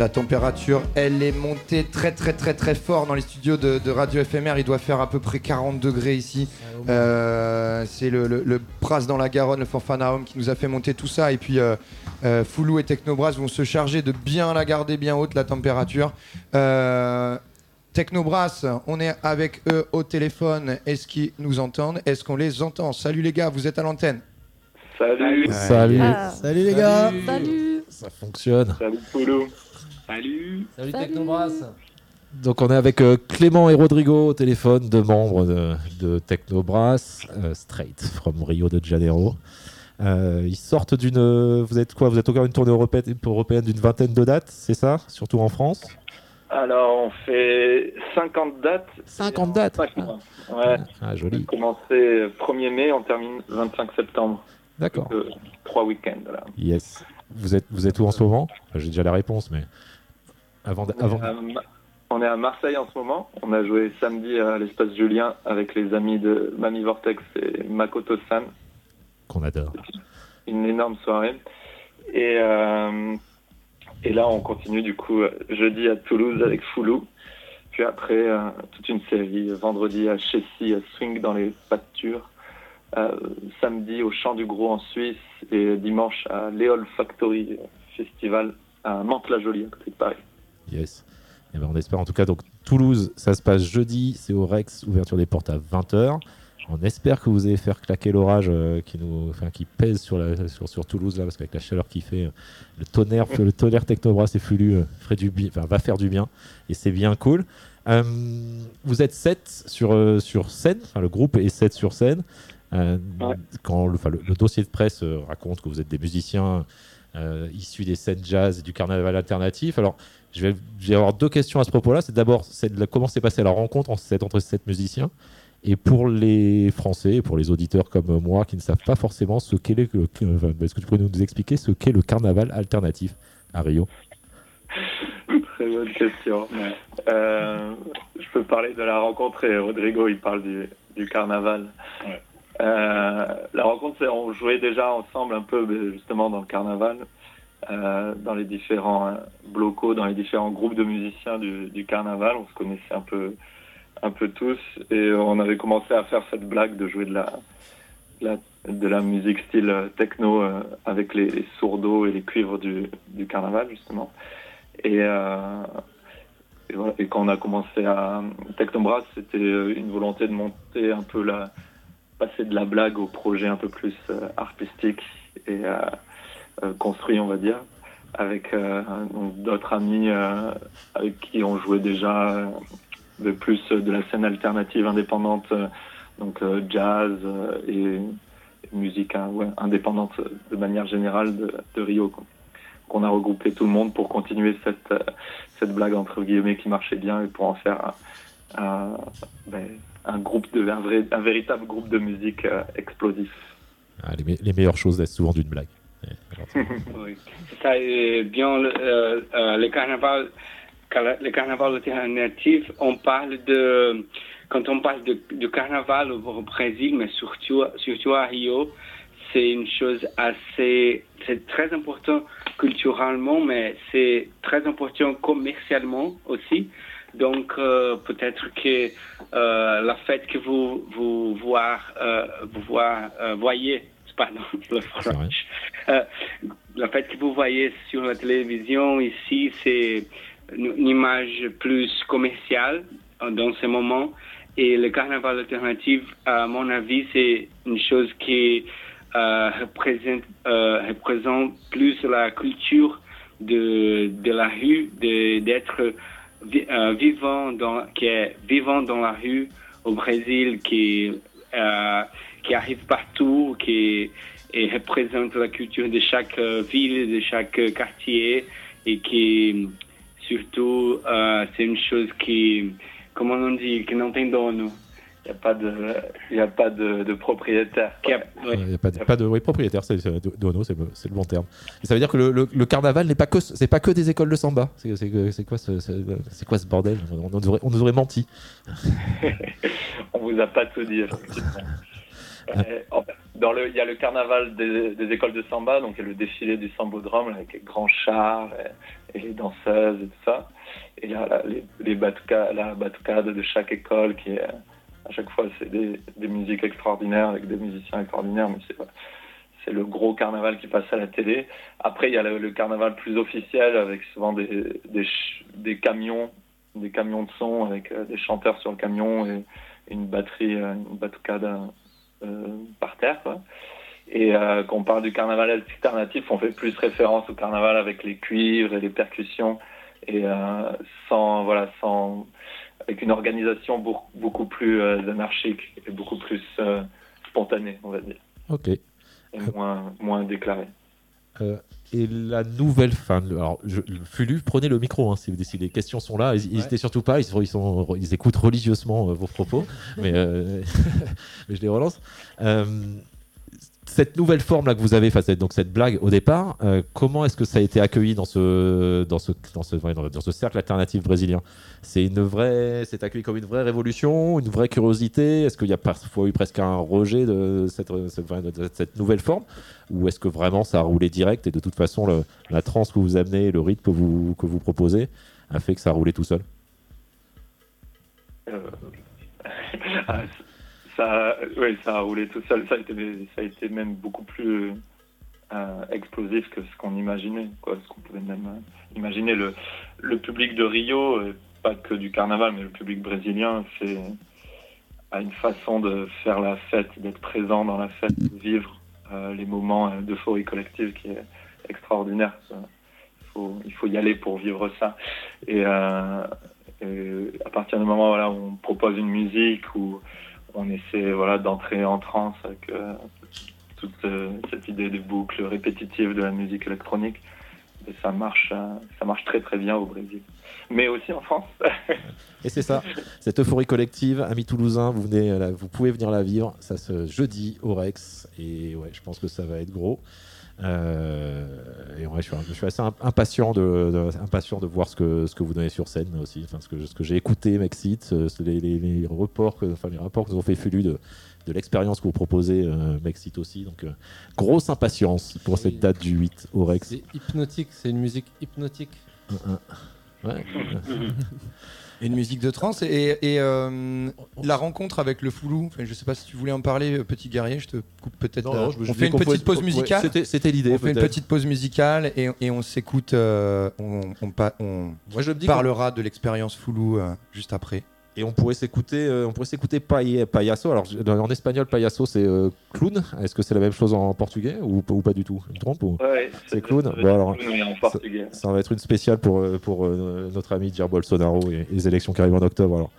La température, elle est montée très très très très fort dans les studios de, de Radio FMR. Il doit faire à peu près 40 degrés ici. Euh, c'est le, le, le Pras dans la Garonne, le Fanfanaum qui nous a fait monter tout ça. Et puis euh, euh, Foulou et Technobras vont se charger de bien la garder bien haute la température. Euh, Technobras, on est avec eux au téléphone. Est-ce qu'ils nous entendent? Est-ce qu'on les entend? Salut les gars, vous êtes à l'antenne. Salut. Salut. Ah. Salut les gars. Salut. Ça fonctionne. Salut Poulou. Salut. Salut Salut. Technobras. Donc on est avec euh, Clément et Rodrigo au téléphone, deux membres de, de Technobras, euh, straight from Rio de Janeiro. Euh, ils sortent d'une. euh, Vous êtes quoi? Vous êtes encore une tournée européenne, européenne d'une vingtaine de dates, c'est ça? Surtout en France? Alors, on fait 50 dates. 50 dates mois. Ouais. Ah, On joli. a commencé 1er mai, on termine 25 septembre. D'accord. Trois week-ends. Là. Yes. Vous êtes, vous êtes où en ce moment? J'ai déjà la réponse, mais. Avant, d- avant... On, est à, Ma- on est à Marseille en ce moment. On a joué samedi à l'espace Julien avec les amis de Mami Vortex et Makoto San. Qu'on adore. Une énorme soirée. Et, euh, et là, on continue du coup jeudi à Toulouse avec Foulou. Puis après, euh, toute une série. Vendredi à Chessy, à Swing dans les pâtures. Euh, samedi au Chant du Gros en Suisse. Et dimanche à Léol Factory Festival à Mantes-la-Jolie, à côté de Paris. Yes. Eh ben, on espère en tout cas. Donc Toulouse, ça se passe jeudi, c'est au Rex, ouverture des portes à 20h. On espère que vous allez faire claquer l'orage euh, qui nous, enfin, qui pèse sur, la, sur, sur Toulouse là, parce qu'avec la chaleur qui fait, euh, le tonnerre, le tonnerre Technobras et Fulu euh, ferait du bi- enfin, va faire du bien et c'est bien cool. Euh, vous êtes 7 sur, sur scène, enfin, le groupe est 7 sur scène. Quand le, enfin, le- le dossier de presse raconte que vous êtes des musiciens issus des scènes jazz et du carnaval alternatif. Alors, je vais, je vais avoir deux questions à ce propos-là. C'est d'abord comment s'est passée la rencontre en- cette- entre ces sept musiciens? Et pour les Français, pour les auditeurs comme moi qui ne savent pas forcément ce qu'est le, est-ce que tu pourrais nous expliquer ce qu'est le carnaval alternatif à Rio? Très bonne question. Euh, je peux parler de la rencontre et Rodrigo, il parle du, du carnaval. Euh, la rencontre, on jouait déjà ensemble un peu justement dans le carnaval, euh, dans les différents euh, blocos, dans les différents groupes de musiciens du, carnaval. On se connaissait un peu, un peu tous et on avait commencé à faire cette blague de jouer de la, musique style techno avec les, les et les cuivres du, carnaval justement. Et, quand on a commencé à Technobras, c'était une volonté de monter un peu la, passer de la blague au projet un peu plus euh, artistique et euh, euh, construit, on va dire, avec euh, d'autres amis euh, avec qui on jouait déjà euh, de plus de la scène alternative indépendante, euh, donc euh, jazz euh, et, musique hein, indépendante de manière générale de, Rio. qu'on a regroupé tout le monde pour continuer cette, euh, blague entre guillemets qui marchait bien et pour en faire ben, un groupe de un, vrai, un véritable groupe de musique euh, explosif. Ah, les, me- les meilleures choses restent souvent d'une blague. Oui. Ça est bien le, euh, euh, le carnaval, car- le carnaval alternatif. On parle de quand on parle de, de carnaval au, au Brésil, mais surtout surtout à Rio, c'est une chose assez, c'est très important culturellement, mais c'est très important commercialement aussi. Donc euh, peut-être que euh, la fête que vous vous voir, euh, vous voir, euh, voyez, pardon, le French, euh, la fête que vous voyez sur la télévision ici, c'est une, image plus commerciale euh, dans ce moment. Et le carnaval alternatif, à mon avis, c'est une chose qui euh, représente, euh, représente plus la culture de, de la rue, de- d'être vi- euh, vivant dans, qui est vivant dans la rue au Brésil, qui, euh, qui arrive partout, qui représente la culture de chaque euh, ville, de chaque quartier, et qui surtout c'est une chose qui, comment on dit, qui não tem dono. Il n'y a pas de, il y a pas de, de propriétaire. Ouais. Il n'y a pas de, pas de oui, propriétaire, c'est c'est- Dono, c'est le, c'est le bon terme. Et ça veut dire que le, le- le carnaval n'est pas que c'est pas que des écoles de samba. C'est c'est que- c'est quoi ce c'est c'est quoi ce bordel? On, nous aurait, on nous aurait menti. On vous a pas tout dit. Euh, dans le, il y a le carnaval des, des écoles de samba, donc il y a le défilé du sambodrome avec les grands chars et, et les danseuses et tout ça. Et là, là, les, les la batucade de chaque école qui est à chaque fois c'est des, musiques extraordinaires avec des musiciens extraordinaires, mais c'est le gros carnaval qui passe à la télé. Après, il y a le, carnaval plus officiel avec souvent des, camions, des camions de son avec euh, des chanteurs sur le camion et, une batterie, euh, une batucade euh, par terre. Et quand on parle du carnaval alternatif, on fait plus référence au carnaval avec les cuivres et les percussions et sans voilà sans avec une organisation beaucoup, beaucoup plus euh, anarchique et beaucoup plus euh, spontanée, on va dire, Ok. et moins moins déclarée. Euh, et la nouvelle fin. Alors, je, Fulu, prenez le micro hein, si, vous- si les questions sont là. N'hésitez surtout pas. Ils, sont, ils, sont- ils écoutent religieusement euh, vos propos, mais, euh, mais je les relance. Cette nouvelle forme là que vous avez, donc cette blague au départ, euh, comment est-ce que ça a été accueilli dans ce cercle alternatif brésilien? C'est une vraie, c'est accueilli comme une vraie révolution, une vraie curiosité? Est-ce qu'il y a parfois eu presque un rejet de cette, nouvelle forme, ou est-ce que vraiment ça a roulé direct et de toute façon la trance que vous amenez, le rythme que vous que vous proposez, a fait que ça a roulé tout seul? Euh, ah, ça, oui, ça a roulé tout seul. Ça a été, même beaucoup plus euh, explosif que ce qu'on imaginait, quoi, ce qu'on pouvait même euh, imaginer. Le, public de Rio, euh, pas que du carnaval, mais le public brésilien, c'est a une façon de faire la fête, d'être présent dans la fête, de vivre les moments d'euphorie collective qui est extraordinaire. Il faut, y aller pour vivre ça. Et, à partir du moment où on propose une musique, où on essaie voilà, d'entrer en transe avec euh, toute euh, cette idée de boucle répétitive de la musique électronique, et ça marche, euh, ça marche très très bien au Brésil. Mais aussi en France. Et c'est ça, cette euphorie collective, amis toulousains, vous, venez, vous pouvez venir la vivre, ça se jeudi au Rex, et je pense que ça va être gros. Euh, et ouais, je suis, je suis assez imp- impatient de, de- impatient de voir ce que, ce que vous donnez sur scène aussi. Enfin, ce que, ce que j'ai écouté m'excite, euh, les, les- les reports, que, enfin, les rapports que vous ont fait Fulu de, de l'expérience que vous proposez euh, m'excite aussi. Donc, euh, grosse impatience pour cette date du 8 au Rex. C'est hypnotique, c'est une musique hypnotique. Ouais. Et une musique de trance et, et, euh, la rencontre avec le Foulou. Enfin, je sais pas si tu voulais en parler, euh, petit guerrier. Je te coupe peut-être. Non, là. non, je- je on fait une petite pause musicale. c'était- c'était l'idée, On fait une petite pause musicale et, et on s'écoute. euh, on, on, pa- on Moi, je me dis parlera de l'expérience Foulou euh, juste après. Et on pourrait s'écouter, euh, on pourrait s'écouter pay- payaso. Alors en espagnol, payaso c'est euh, clown. Est-ce que c'est la même chose en portugais ou, ou pas du tout? Je me trompe ou... Ouais, C'est clown. Bon, alors, en ça, ça va être une spéciale pour, euh, pour euh, notre ami Jair Bolsonaro et, et les élections qui arrivent en octobre.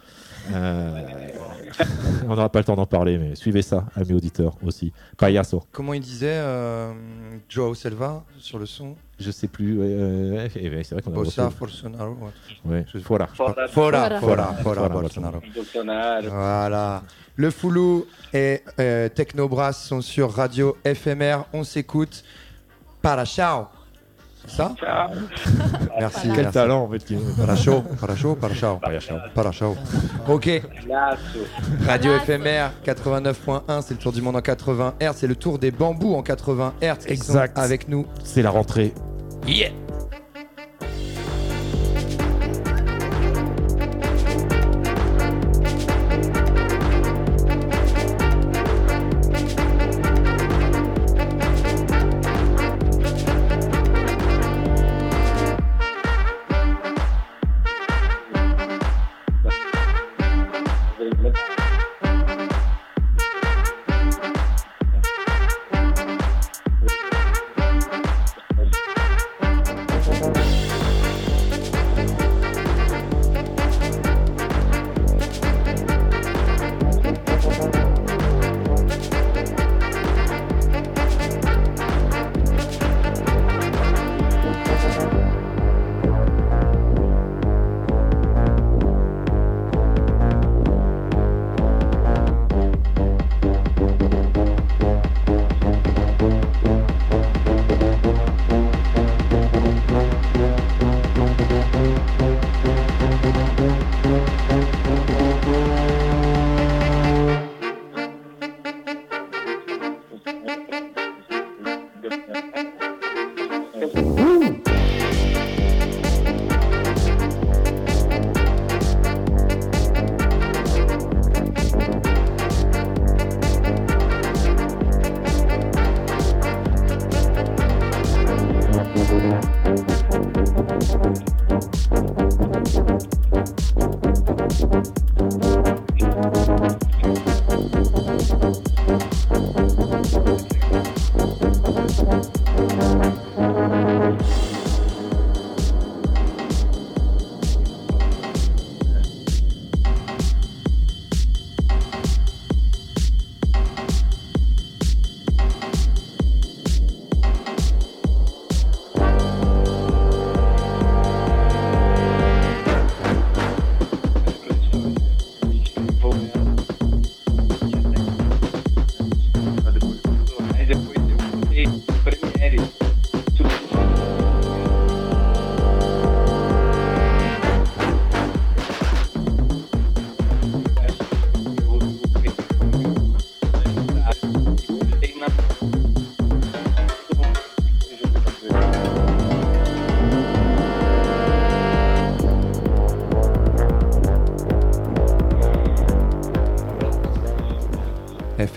Alors. On n'aura pas le temps d'en parler, mais suivez ça, amis auditeurs aussi. Payaso. Comment il disait euh, Joao Selva sur le son? Je sais plus. euh, et ouais, c'est vrai qu'on a Bossa, reçu- Bolsonaro. ouais. Ouais, Je- Fora. Fora, Fora. Fora, Fora, Fora, Fora, Bolsonaro. Bolsonaro. Voilà. Le Foulou et euh, Technobrass sont sur Radio FMR. On s'écoute. Para ciao. Ça Merci. Quel merci. talent, en fait, qui- Para ciao, para ciao, para ciao. Para ciao. Ok. Radio FMR 89.1, c'est le tour du monde en 80 Hz, c'est le tour des bambous en 80 Hz. Exact. Avec nous. C'est la rentrée. Yeah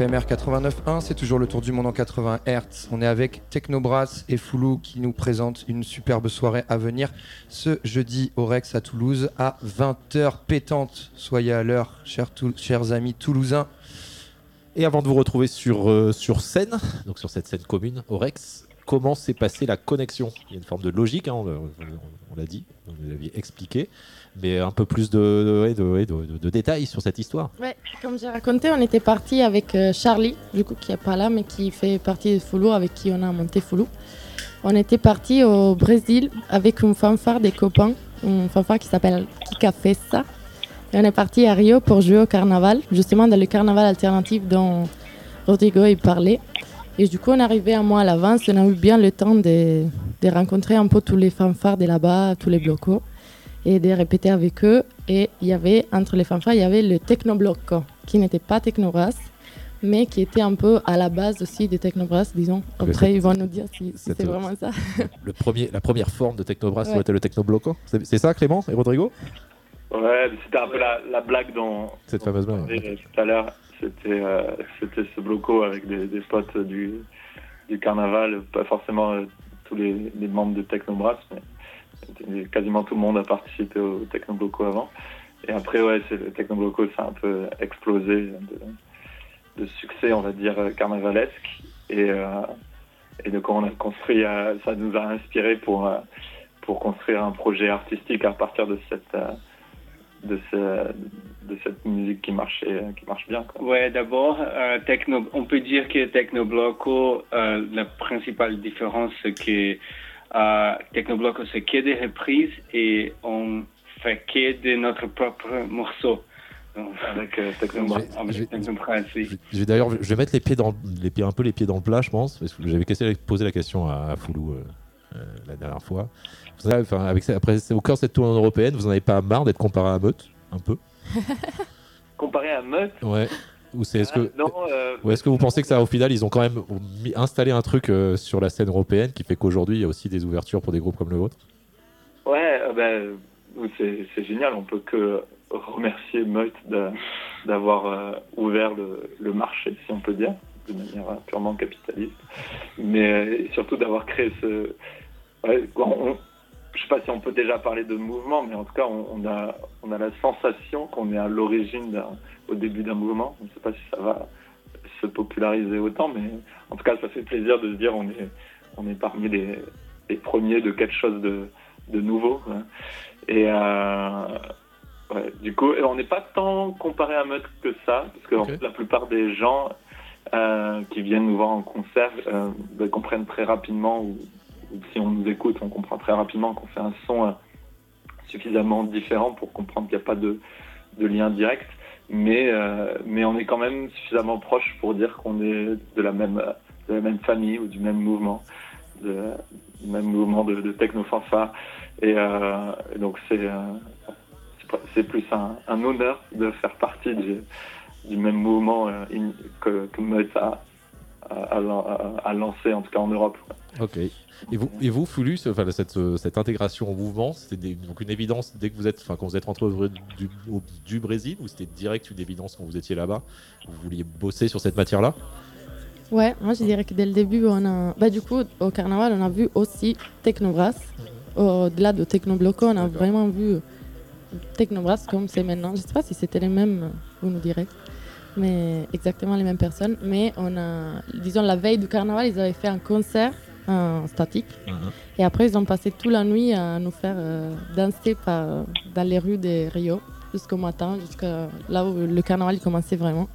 FMR 89.1, c'est toujours le tour du monde en 80 Hz. On est avec Technobrass et Foulou qui nous présentent une superbe soirée à venir ce jeudi au Rex à Toulouse à 20h pétante. Soyez à l'heure, chers amis toulousains. Et avant de vous retrouver sur, euh, sur scène, donc sur cette scène commune au Rex, comment s'est passée la connexion Il y a une forme de logique, hein, on, l'a- dit, vous l'aviez expliqué, mais un peu plus de, détails sur cette histoire. Comme j'ai raconté, on était parti avec euh, Charlie, du coup, qui est pas là, mais qui fait partie de Foulou, avec qui on a monté Foulou. On était parti au Brésil avec une fanfare des copains, une fanfare qui s'appelle Kika Festa. Et on est parti à Rio pour jouer au carnaval, justement dans le carnaval alternatif dont Rodrigo il parlait. Et du coup, on est arrivé un mois à l'avance, on a eu bien le temps de, de rencontrer un peu tous les fanfares de là-bas, tous les blocos, et de répéter avec eux. Et il y avait, entre les fanfares, il y avait le Technobloco, qui n'était pas Technobrass, mais qui était un peu à la base aussi des Technobrass, disons. Mais Après, c'est- ils vont nous dire si, si c'est vraiment ça. Le premier, la première forme de Technobrass Ouais. aurait été le Technobloco. C'est c'est ça, Clément et Rodrigo? Ouais, c'était un peu la, la blague dont Cette fameuse blague. tout à l'heure. C'était euh, c'était ce bloco avec des, potes du, du carnaval, pas forcément euh, tous les, membres de Technobrass, mais quasiment tout le monde a participé au Technobloco avant. Et après, ouais, le Technobloco, ça a un peu explosé de, succès, on va dire, carnavalesque. Et, euh, et donc, on a construit, euh, ça nous a inspiré pour, pour construire un projet artistique à partir de cette, de, ce- de cette musique qui marchait, qui marche bien. Quoi. Ouais, d'abord, euh, techno, on peut dire que Technobloco, euh, la principale différence, c'est que euh, Technobloco, c'est que des reprises et on fait que de notre propre morceau. Donc, avec euh. Je vais d'ailleurs, je vais mettre les pieds dans, les pieds, un peu les pieds dans le plat, je pense, parce que j'avais posé la question à, à Foulou euh, la dernière fois. Vous avez- enfin, avec, après, au cœur de cette tournée européenne, vous en avez pas marre d'être comparé à Meute, un peu? Comparé à Meute, Ouais. Ou c'est est-ce Ah, que, non, euh, ou est-ce que vous pensez que ça, au final, ils ont quand même installé un truc euh, sur la scène européenne qui fait qu'aujourd'hui, il y a aussi des ouvertures pour des groupes comme le vôtre? Ouais, euh, ben, euh, c'est génial. On peut que remercier Meut d'a- d'avoir euh, ouvert le, le marché, si on peut dire, de manière euh, purement capitaliste. Mais euh, surtout d'avoir créé ce. On- je sais pas si on peut déjà parler de mouvement, mais en tout cas, on, on a, on a la sensation qu'on est à l'origine, au début d'un mouvement. Je ne sais pas si ça va se populariser autant, mais en tout cas, ça fait plaisir de se dire on est, on est parmi les, les premiers de quelque chose de, de nouveau. quoi. Et euh, ouais, du coup, on n'est pas tant comparé à Meute que ça, parce que en fait, la plupart des gens euh, qui viennent nous voir en concert euh, ben, comprennent très rapidement, ou si on nous écoute, on comprend très rapidement qu'on fait un son euh, suffisamment différent pour comprendre qu'il n'y a pas de, lien direct. Mais, euh, mais on est quand même suffisamment proche pour dire qu'on est de la même, famille ou du même mouvement, de, du même mouvement de, techno-fanfare. Et, euh, et donc c'est plus un, honneur de faire partie du, même mouvement que, que a, a, a lan- a- a lancé, en tout cas en Europe. Ok. Et vous, et vous Fulus, enfin, cette, euh, cette intégration au mouvement, c'était des- donc une évidence dès que vous êtes, enfin, quand vous êtes rentré au- du, au- du Brésil, ou c'était direct une évidence quand vous étiez là-bas Vous vouliez bosser sur cette matière-là? Ouais, moi je dirais que dès le début, on a. Bah, du coup, au carnaval, on a vu aussi Technobrass. Au-delà de Technobloco, on a vraiment vu Technobrass comme c'est maintenant. Je sais pas si c'était les mêmes, vous nous direz, mais exactement les mêmes personnes. Mais on a, disons, la veille du carnaval, ils avaient fait un concert en statique. Et après, ils ont passé toute la nuit à nous faire euh, danser par, dans les rues de Rio jusqu'au matin, jusqu'à là où le carnaval commençait vraiment.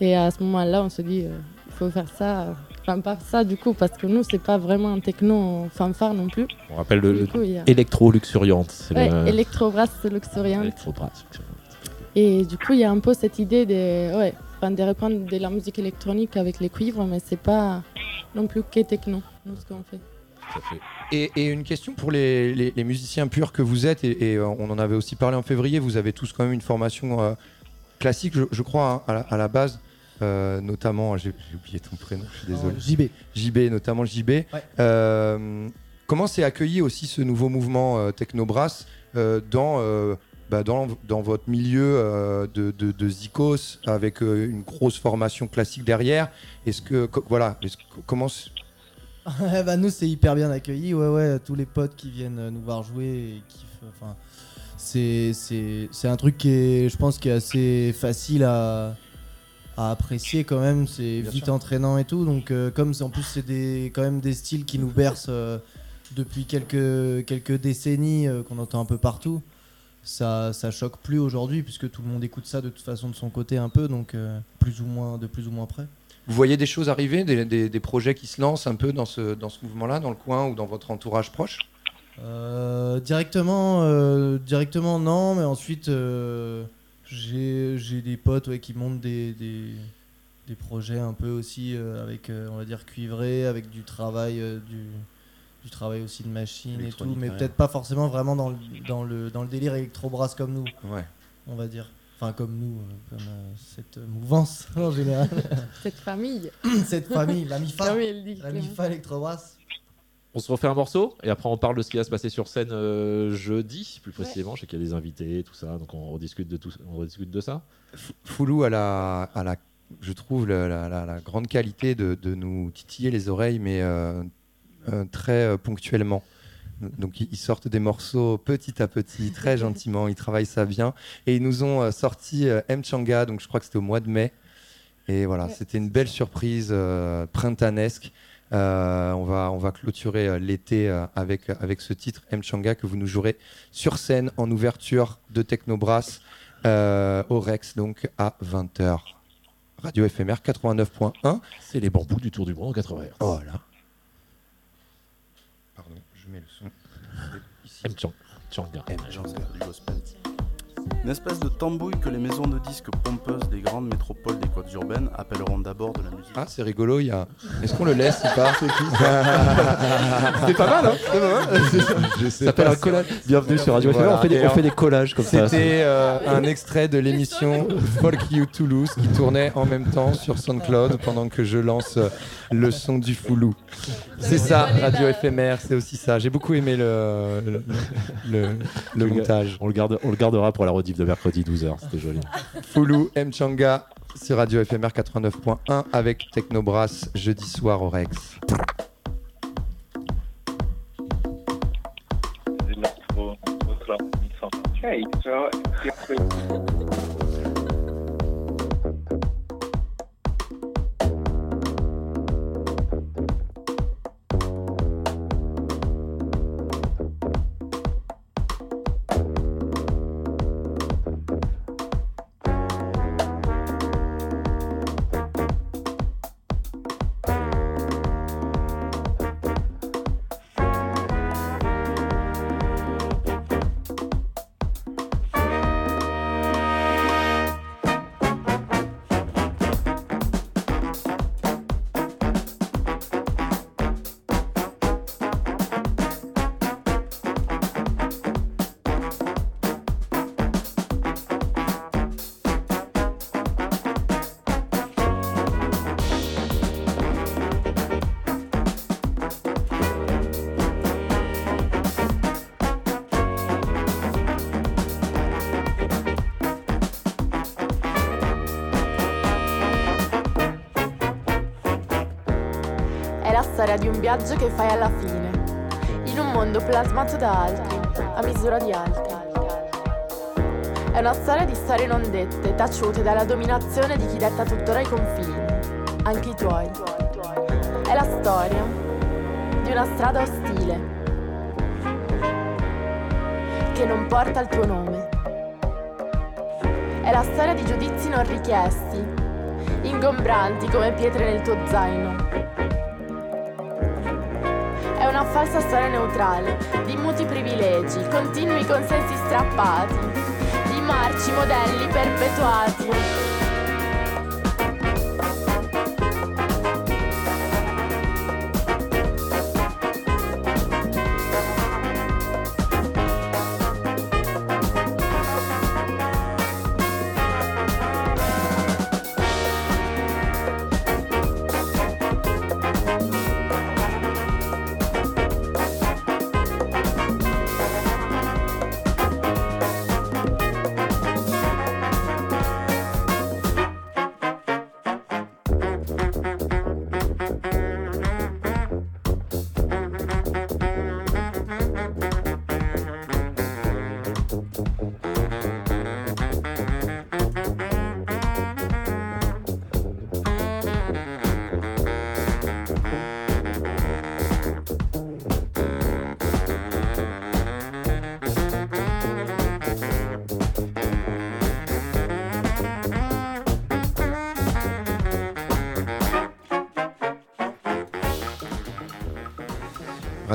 Et à ce moment-là, on se dit, euh, il faut faire ça. Enfin, pas ça du coup, parce que nous, c'est pas vraiment un techno fanfare non plus. On rappelle le coup, a- électro-luxuriante. c'est Ouais, le- Electrobrass Luxuriante. Electrobrass. Et du coup, il y a un peu cette idée de, ouais, de reprendre de la musique électronique avec les cuivres, mais c'est pas non plus que techno, nous, ce qu'on fait. Et, et une question pour les, les- les musiciens purs que vous êtes, et, et, euh, on en avait aussi parlé en février, vous avez tous quand même une formation euh, classique, je, je crois, hein, à, la, à la base, euh, notamment, j'ai oublié ton prénom, je suis désolé. JB. JB, notamment JB. Euh, comment s'est accueilli aussi ce nouveau mouvement euh, Technobrass euh, dans euh, bah, dans, dans votre milieu euh, de, de, de Zikos, avec euh, une grosse formation classique derrière, est-ce que, co- voilà, que- comment bah, nous, c'est hyper bien accueilli. Ouais, ouais, tous les potes qui viennent euh, nous voir jouer. Enfin, c'est, c'est, c'est un truc qui est, je pense, qui est assez facile à, à apprécier quand même. C'est vite sûr. entraînant et tout. Donc, euh, comme en plus, c'est des, quand même des styles qui nous bercent euh, depuis quelques, quelques décennies, euh, qu'on entend un peu partout. Ça, ça choque plus aujourd'hui puisque tout le monde écoute ça de toute façon de son côté un peu, donc euh, plus ou moins, de plus ou moins près. vous voyez des choses arriver, des, des- des projets qui se lancent un peu dans ce, dans ce mouvement-là, dans le coin ou dans votre entourage proche? Euh, directement, euh, directement non, mais ensuite j'ai des potes ouais, qui montent des, des, des projets un peu aussi avec, on va dire, cuivré, avec du travail, du, du travail aussi de machine et tout, mais peut-être pas forcément vraiment dans le, dans le, dans le délire électro-brass comme nous, Ouais. on va dire. Enfin, comme nous, euh, comme euh, cette mouvance en général. Cette famille. cette famille, la MIFA, dit, la. MIFA électro-brass. On se refait un morceau et après on parle de ce qui va se passer sur scène euh, jeudi, plus précisément. Je sais qu'il y a des invités, tout ça, donc on rediscute de tout, on rediscute de ça. Foulou a la, je trouve, la, la- la- la grande qualité de, de nous titiller les oreilles, mais euh, très euh, ponctuellement. Donc ils sortent des morceaux petit à petit, très gentiment, ils travaillent ça bien. Et ils nous ont euh, sorti euh, M. Changa, donc je crois que c'était au mois de mai. Et voilà, c'était une belle surprise euh, printaniesque. Euh, on, va, on va clôturer euh, l'été euh, avec, avec ce titre M. Changa que vous nous jouerez sur scène en ouverture de Technobrass euh, au Rex, donc à 20h. Radio éphémère 89.1. C'est les bambous du Tour du Monde en 80 Hz. Voilà. Pardon, je mets le son. M. Chang- Changa. du gospel. Une espèce de tambouille que les maisons de disques pompeuses des grandes métropoles des côtes urbaines appelleront d'abord de la musique. Ah, c'est rigolo, il y a. Est-ce qu'on le laisse ou pas C'est pas mal, hein C'est pas mal. Je sais Ça s'appelle pas un si- collage. Bienvenue sur Radio Voilà. FMR, on fait des- Et on fait des collages comme ça. C'était euh, un extrait de l'émission Folk You Toulouse qui tournait en même temps sur SoundCloud pendant que je lance euh, le son du foulou. C'est ça, Radio éphémère, c'est aussi ça. J'ai beaucoup aimé le, le, montage. On le, garde, on le gardera pour la rediff de mercredi 12h, c'était joli. Foulou M. Changa sur Radio FMR 89.1 avec Technobrass jeudi soir au Rex. Okay, so viaggio che fai alla fine, in un mondo plasmato da altri, a misura di altri. È una storia di storie non dette, taciute dalla dominazione di chi detta tuttora i confini, anche i tuoi. È la storia di una strada ostile che non porta il tuo nome. È la storia di giudizi non richiesti, ingombranti come pietre nel tuo zaino. Falsa storia neutrale, di muti privilegi, continui consensi strappati, di marci modelli perpetuati.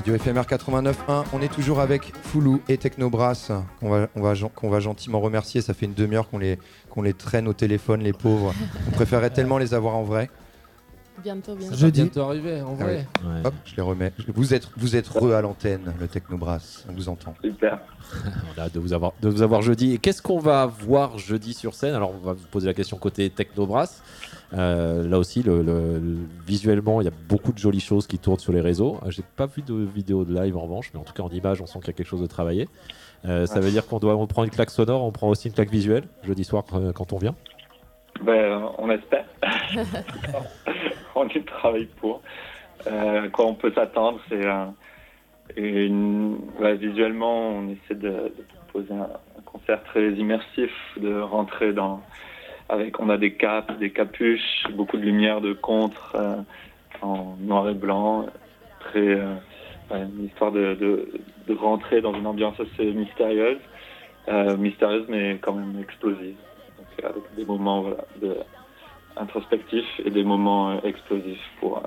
Radio FMR 89.1, on est toujours avec Foulou et Technobrass, qu'on va gentiment remercier. Ça fait une demi-heure qu'on les, qu'on les traîne au téléphone, les pauvres. On préférait tellement les avoir en vrai. Bientôt, bientôt. Ça va bientôt arriver, en Ah vrai. Hop, je les remets. Vous êtes, vous êtes re à l'antenne, le Technobrass, on vous entend. Super. On a hâte de vous avoir, de vous avoir jeudi. Et qu'est-ce qu'on va voir jeudi sur scène? Alors, on va vous poser la question côté Technobrass. Euh, là aussi, le, le- le- visuellement, il y a beaucoup de jolies choses qui tournent sur les réseaux. Euh, J'ai pas vu de vidéo de live en revanche, mais en tout cas en image, on sent qu'il y a quelque chose de travaillé. Euh, ça veut dire qu'on doit, on prend une claque sonore, on prend aussi une claque visuelle jeudi soir euh, quand on vient? Ben, on espère. on y travaille pour. Euh, quoi on peut s'attendre, c'est un, une, visuellement, on essaie de, de proposer un, un concert très immersif, de rentrer dans, avec, on a des capes, des capuches, beaucoup de lumière de contre euh, en noir et blanc, très, euh, une histoire de, de, de rentrer dans une ambiance assez mystérieuse, mystérieuse mais quand même explosive. Avec des moments de, introspectifs et des moments euh, explosifs pour euh,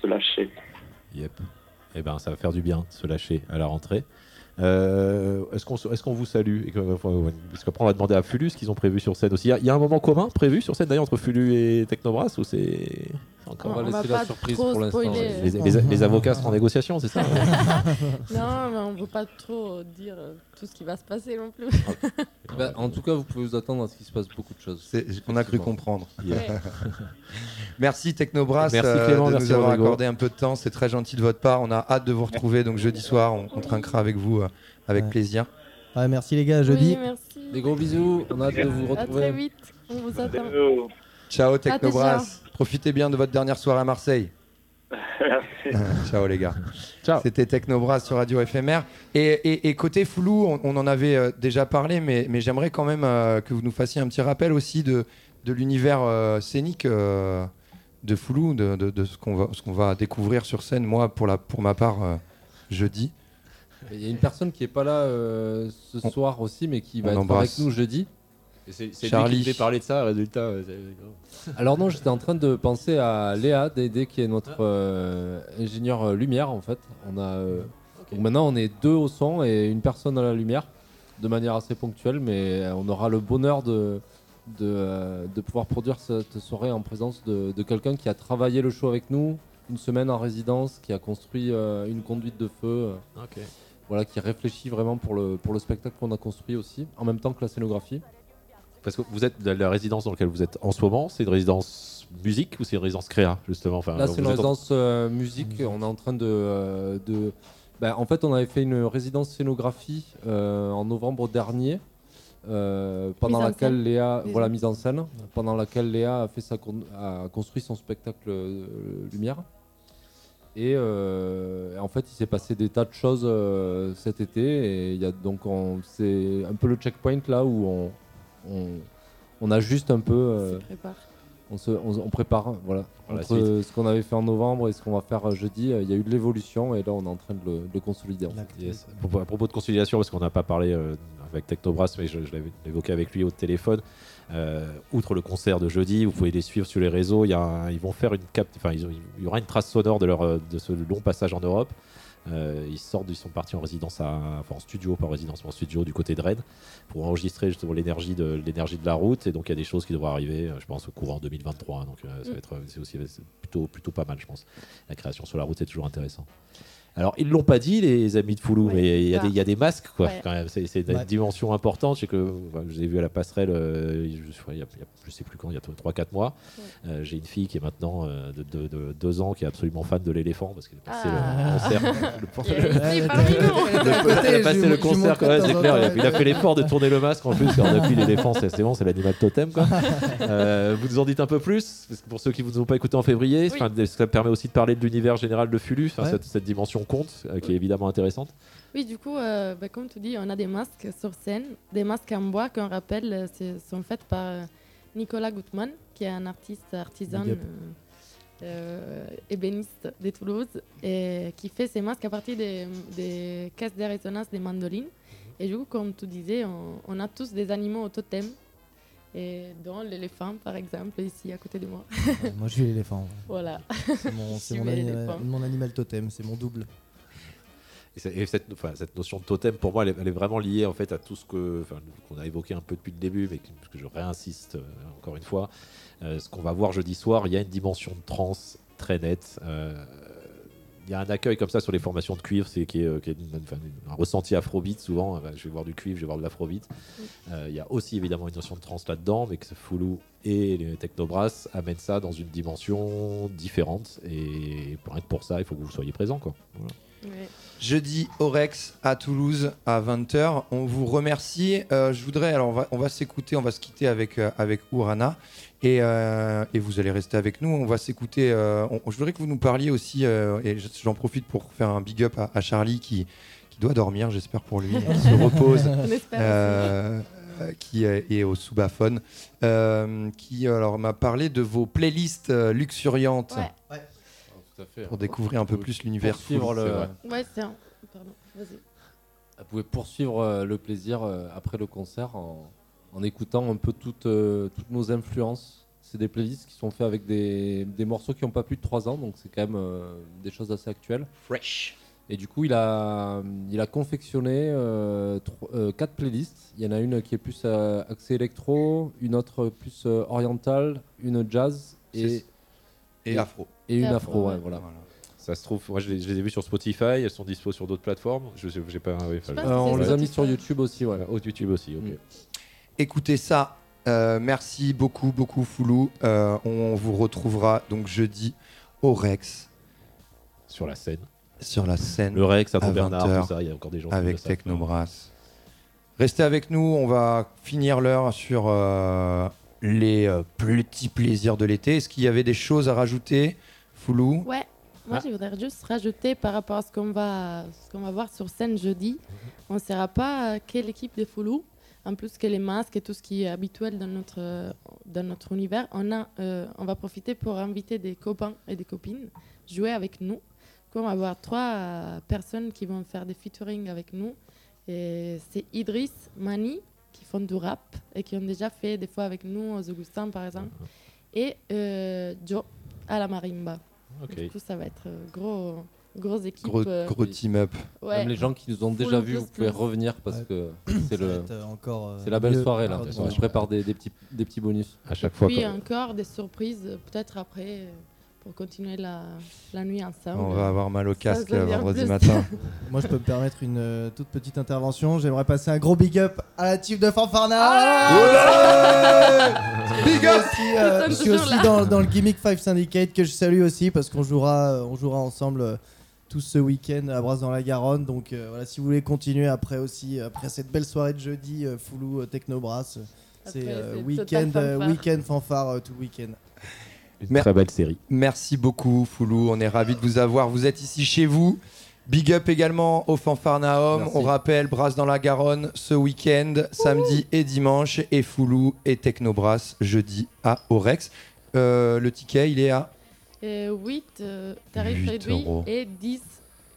se lâcher. Yep. Eh ben, ça va faire du bien de se lâcher à la rentrée. Euh, est-ce qu'on est qu'on vous salue? Parce qu'après, on va demander à Fulus ce qu'ils ont prévu sur scène aussi. Il y y, a un moment commun prévu sur scène d'ailleurs entre Fulus et Technobrass ou c'est encore On va On va laisser la surprise pour l'instant. spoiler. Les, les- les avocats sont en négociation, c'est ça non, mais on ne veut pas trop dire euh, tout ce qui va se passer non plus. Bah, en tout cas, vous pouvez vous attendre à ce qu'il se passe beaucoup de choses. C'est- On a cru comprendre. Yeah. Merci Technobrass Merci euh, Clément, de merci nous avoir Rodrigo. accordé un peu de temps. C'est très gentil de votre part. On a hâte de vous retrouver. Donc jeudi soir, on, on trinquera avec vous euh, avec Ouais. plaisir. Ouais, merci les gars, à jeudi. Oui, merci. Des gros bisous, on a hâte de vous À très retrouver. vite, on vous attend. Ciao À Technobrass. Profitez bien de votre dernière soirée à Marseille. Ciao les gars. C'était Technobrass sur Radio FMR. Et, et- et côté Foulou, on, on en avait euh, déjà parlé, mais, mais j'aimerais quand même euh, que vous nous fassiez un petit rappel aussi de, de l'univers euh, scénique euh, de Foulou, de, de- de ce qu'on va, ce qu'on va découvrir sur scène. Moi, pour, la, pour ma part, euh, jeudi. Il y a une personne qui est pas là euh, ce On- soir aussi, mais qui va être embrasse. avec nous jeudi. C'est c'est lui Charlie. qui fait parler de ça, résultat. euh, Alors non, j'étais en train de penser à Léa Dédé qui est notre euh, ingénieur euh, lumière en fait. On a euh, donc maintenant on est deux au son et une personne à la lumière de manière assez ponctuelle, mais on aura le bonheur de de, euh, de pouvoir produire cette soirée en présence de, de quelqu'un qui a travaillé le show avec nous une semaine en résidence, qui a construit une conduite de feu. Voilà, qui réfléchit vraiment pour le, pour le spectacle qu'on a construit aussi, en même temps que la scénographie. Parce que vous êtes la, la résidence dans laquelle vous êtes en ce moment, c'est une résidence musique ou c'est une résidence créa justement enfin, Là, c'est une en- résidence euh, musique. On est en train de. euh, de... bah, en fait, on avait fait une résidence scénographie euh, en novembre dernier. euh, pendant Mise laquelle scène. Léa, Mise voilà mise en scène, pendant laquelle Léa a fait sa con- a construit son spectacle euh, lumière. Et euh, en fait, il s'est passé des tas de choses euh, cet été et il y a donc on- c'est un peu le checkpoint là où on on, on ajuste un peu. euh, prépare. on, se, on, on prépare, voilà. Pour Entre euh, ce qu'on avait fait en novembre et ce qu'on va faire euh, jeudi, euh, il y a eu de l'évolution et là on est en train de le, de le consolider. en fait. Yes. À propos- de conciliation, parce qu'on n'a pas parlé euh, avec Technobrass, mais je, je l'avais évoqué avec lui au téléphone. euh, outre le concert de jeudi, vous pouvez les suivre sur les réseaux. Il y a un- ils vont faire une cap, enfin, ils ont- il y aura une trace sonore de leur de ce long passage en Europe. Euh, ils sortent, ils sont partis en résidence, à, enfin en studio, pas en résidence, mais en studio du côté de Rennes, pour enregistrer justement l'énergie de l'énergie de la route. Et donc il y a des choses qui devraient arriver, euh, je pense, au courant 2023. Donc euh, ça va être, c'est aussi plutôt plutôt pas mal, je pense. La création sur la route, c'est toujours intéressant. Alors, ils l'ont pas dit, les amis de Foulou, mais il y, a Ah. des- il y a des masques, quoi, Ouais. quand même. C'est c'est une Ouais. dimension importante. Je sais que enfin, je vous ai vu à la passerelle, euh, je, je, il y a, il y a- je sais plus quand, il y a 3-4 mois. Euh, J'ai une fille qui est maintenant euh, de, de, de deux ans, qui est absolument fan de l'éléphant, parce qu'elle a passé Ah. le concert. parmi nous. Elle a passé le concert, quoi, c'est clair. Il a, il a fait l'effort de tourner le masque en plus, car depuis l'éléphant, c'est c'est bon, c'est l'animal totem. Quoi. Euh, vous nous en dites un peu plus parce que Pour ceux qui ne vous ont pas écouté en février, ça permet aussi de parler de l'univers général de Ouais. cette, cette compte, euh, qui est évidemment intéressante. Oui, du coup, euh, bah, comme tu dis, on a des masques sur scène, des masques en bois qu'on rappelle euh, sont faits par Nicolas Gutmann, qui est un artiste artisan ébéniste de Toulouse, et qui fait ses masques à partir des, des caisses de résonance des mandolines. Et du coup, comme tu disais, on, on a tous des animaux au totem, et dont l'éléphant, par exemple, ici à côté de moi. Moi je suis l'éléphant. Voilà. C'est mon, animal totem, c'est mon double. Et, cette, enfin, cette notion de totem, pour moi, elle est, elle est vraiment liée en fait à tout ce que qu'on a évoqué un peu depuis le début, mais que, que je réinsiste euh, encore une fois. Euh, ce qu'on va voir jeudi soir, il y a une dimension de trance très nette. Euh, il y a un accueil comme ça sur les formations de cuivre, c'est qui est, euh, qui est une- enfin, un ressenti afrobeat souvent. Je vais voir du cuivre, je vais voir de l'afrobeat. Euh, il y a aussi évidemment une notion de trance là-dedans, mais que Foulou et les Technobrass amènent ça dans une dimension différente. Et pour être pour ça, il faut que vous soyez présents. Quoi. Voilà. Jeudi au Rex à Toulouse à 20h. On vous remercie. Euh, je voudrais, alors on va, on va s'écouter, on va se quitter avec, euh, avec Urana. Et, euh, et vous allez rester avec nous. On va s'écouter. euh, je voudrais que vous nous parliez aussi, euh, et j'en profite pour faire un big up à, à Charlie qui, qui doit dormir, j'espère pour lui, qui se repose. On espère qui est, est au soubaphone, euh, qui alors m'a parlé de vos playlists luxuriantes Ouais. Tout à fait. pour découvrir un peu plus l'univers. Full, le-. Ouais, c'est un. Pardon, vas-y. Vous pouvez poursuivre le plaisir après le concert en, en écoutant un peu toutes, euh, toutes nos influences. C'est des playlists qui sont faits avec des, des morceaux qui n'ont pas plus de 3 ans, donc c'est quand même euh, des choses assez actuelles. Fresh. Et du coup, il a, il a confectionné euh, tro- euh, quatre playlists. Il y en a une qui est plus euh, axée électro, une autre plus euh, orientale, une jazz et, Et afro. Et une Et afro, afro, ouais, ouais. voilà. Ça se trouve, moi je les, je les ai vus sur Spotify, elles sont dispo sur d'autres plateformes. Je sais- j'ai pas. je- Euh, on les a mis sur YouTube aussi, ouais. Oh, YouTube aussi, ok. Mm. Écoutez ça. Euh, merci beaucoup, beaucoup Foulou. Euh, on vous retrouvera donc jeudi au Rex Sur la scène. sur la scène Le Rex, à à Bernard, 20h tout ça, il y a encore des gens avec. Technobrass. Restez avec nous, on va finir l'heure sur euh, les euh, petits plaisirs de l'été. Est-ce qu'il y avait des choses à rajouter, Foulou? Ouais, moi Ah. je voudrais juste rajouter par rapport à ce qu'on va, ce qu'on va voir sur scène jeudi. On ne sera pas euh, que l'équipe de Foulou, en plus que les masques et tout ce qui est habituel dans notre, dans notre univers. On, a, euh, on va profiter pour inviter des copains et des copines jouer avec nous. On va avoir trois euh, personnes qui vont faire des featuring avec nous. Et c'est Idriss, Mani, qui font du rap et qui ont déjà fait des fois avec nous aux Augustins par exemple. Et euh, Joe à la marimba. Du coup, ça va être gros, grosse équipe. Gros, euh, gros team-up. ouais. Même les gens qui nous ont déjà vus, vous pouvez revenir parce Ouais. que c'est le, euh, encore, c'est la belle mieux. soirée là. Ah, On ouais. prépare des, des petits, des petits bonus. À chaque fois. Puis encore des surprises, peut-être après, euh, pour continuer la, la nuit ensemble. On va avoir mal au casque vendredi matin. Moi, je peux me permettre une euh, toute petite intervention. J'aimerais passer un gros big up à la team de Fanfarna. Big Je suis up aussi, euh, je suis aussi dans, dans le Gimmick 5 Syndicate que je salue aussi parce qu'on jouera, on jouera ensemble euh, tous ce week-end à Brasse dans la Garonne. Donc euh, voilà, si vous voulez continuer après aussi, après cette belle soirée de jeudi, euh, Foulou euh, Techno Brass, euh, c'est euh, week-end, fanfare. week-end fanfare euh, tout le week-end. Une Mer- très belle série. Merci beaucoup, Foulou. On est ravis de vous avoir. Vous êtes ici chez vous. Big up également au Fanfarnaum. Merci. On rappelle Brasse dans la Garonne ce week-end, samedi et dimanche. Et Foulou et Technobrass jeudi à Orex. Euh, le ticket, il est à 8 euh, tarifs 8 réduits euros. et 10.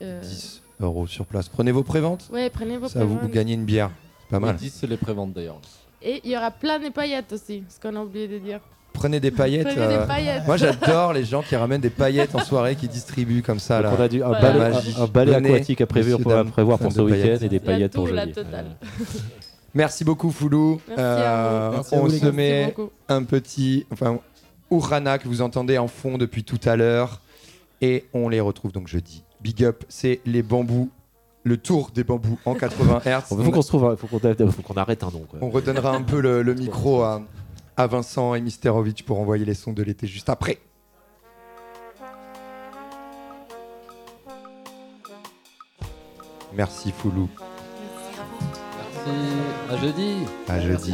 euh, 10 euros sur place. Prenez vos préventes. Ouais, prenez vos Ça vous, gagnez une bière. C'est pas mal. Les 10, c'est les préventes d'ailleurs. Et il y aura plein de paillettes aussi, ce qu'on a oublié de dire. Prenez des paillettes. Prenez des euh, paillettes. Moi, j'adore les gens qui ramènent des paillettes en soirée, qui distribuent comme ça. Là. on a du, un Voilà. balai, La magie. un- un balai Donnez, aquatique à, prévu, messieurs, pour- à dames, prévoir pour ce week-end paillettes. et des La paillettes pour jeudi. Merci beaucoup, Foulou. Merci à vous. Merci à on se met un petit. Enfin, Urana que vous entendez en fond depuis tout à l'heure. Et on les retrouve donc jeudi. Big up, c'est les bambous. Le tour des bambous en 80 Hz. Il faut qu'on se trouve, un- faut qu'on arrête un nom. quoi. On redonnera un peu le, le micro à, à Vincent et Misterovic pour envoyer les sons de l'été juste après. Merci Foulou. Merci. À jeudi. À jeudi.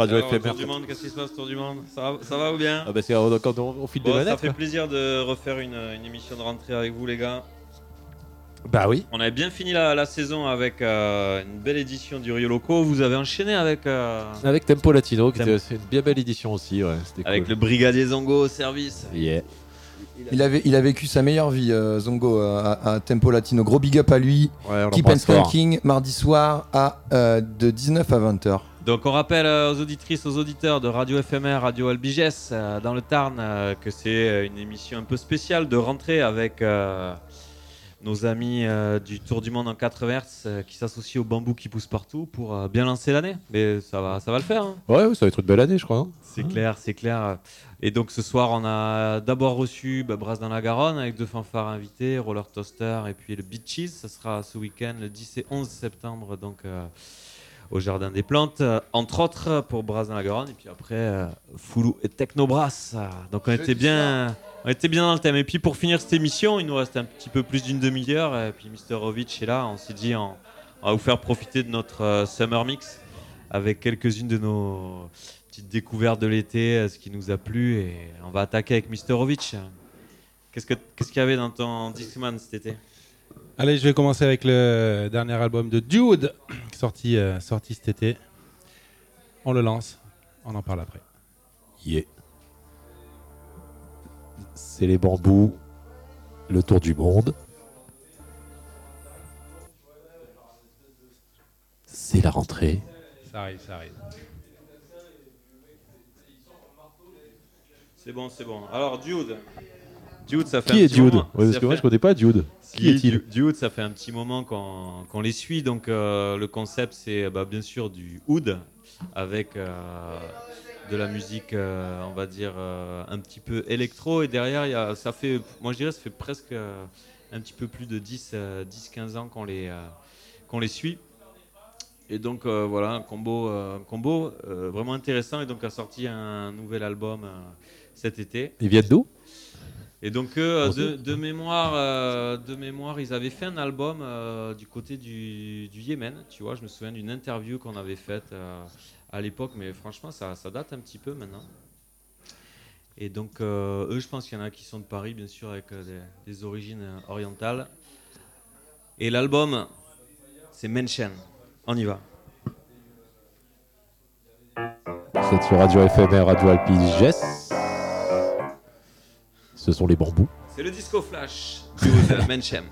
Radio Alors, FMR. Tour du monde, qu'est-ce qui se passe Tour du monde ça va, ça va ou bien Ah bah c'est euh, quand on, on file des Bon, Ça manettes. fait quoi. plaisir de refaire une, une émission de rentrée avec vous les gars. Bah oui. On avait bien fini la, la saison avec euh, une belle édition du Rio Loco. Vous avez enchaîné avec, euh, Avec Tempo Latino, qui était- une bien belle édition aussi. Ouais, avec cool. le Brigadier Zongo au service. Yeah. Il, avait, il a vécu sa meilleure vie, euh, Zongo, à, à Tempo Latino. Gros big up à lui. Ouais, Keep and. Skanking, mardi soir à, euh, de 19 à 20h. Donc on rappelle euh, aux auditrices, aux auditeurs de Radio FMR, Radio Albiges euh, dans le Tarn euh, que c'est une émission un peu spéciale de rentrée avec nos amis du Tour du Monde en 4 Hertz euh, qui s'associent au bambou qui pousse partout pour bien lancer l'année. Mais ça va, ça va le faire. hein. Ouais, ouais, ça va être une belle année, je crois. hein. C'est clair, c'est clair. Et donc ce soir, on a d'abord reçu bah, Brasse dans la Garonne avec deux fanfares invités, Roller Toaster et puis le Beat Cheese. Ça sera ce week-end, le 10 et 11 septembre, donc euh, au Jardin des Plantes, euh, entre autres pour Brasse dans la Garonne. Et puis après, euh, Foulou et Technobrass. Donc on était bien. On était bien dans le thème. Et puis pour finir cette émission, il nous reste un petit peu plus d'une demi-heure. Et puis Mr. Rovitch est là. On s'est dit, on, on va vous faire profiter de notre euh, Summer Mix avec quelques-unes de nos petites découvertes de l'été, euh, ce qui nous a plu. Et on va attaquer avec. Qu'est-ce que- qu'est-ce qu'il y avait dans ton Discman cet été? Allez, je vais commencer avec le dernier album de Dude, sorti, euh, sorti cet été. On le lance, on en parle après. Yeah. C'est les bambous, le tour du monde. C'est la rentrée. Ça arrive, ça arrive. C'est bon, c'est bon. Alors, Dude. Dude, ça fait Qui un est petit Dude moment- Ouais, parce ça que moi, fait- je connais pas Dude. Qui est-il Du- Dude, ça fait un petit moment qu'on les suit. Donc, euh, le concept, c'est bah, bien sûr du oud avec euh, de la musique, euh, on va dire, un petit peu électro. Et derrière, il y a, ça fait, moi je dirais, ça fait presque un petit peu plus de 10-15 ans qu'on les, suit. Et donc voilà, un combo, un combo vraiment intéressant. Et donc a sorti un nouvel album cet été. Ils viennent d'où Et donc eux, de, de mémoire, euh, de mémoire, ils avaient fait un album euh, du côté du, du Yémen. Tu vois, je me souviens d'une interview qu'on avait faite euh, à l'époque, mais franchement, ça, ça date un petit peu maintenant. Et donc euh, eux, je pense qu'il y en a qui sont de Paris, bien sûr, avec euh, des, des origines euh, orientales. Et l'album, c'est Menchen. On y va. Êtes sur Radio FMR, Radio Alpiges. Ce sont les bambous. C'est le disco flash de Menchem.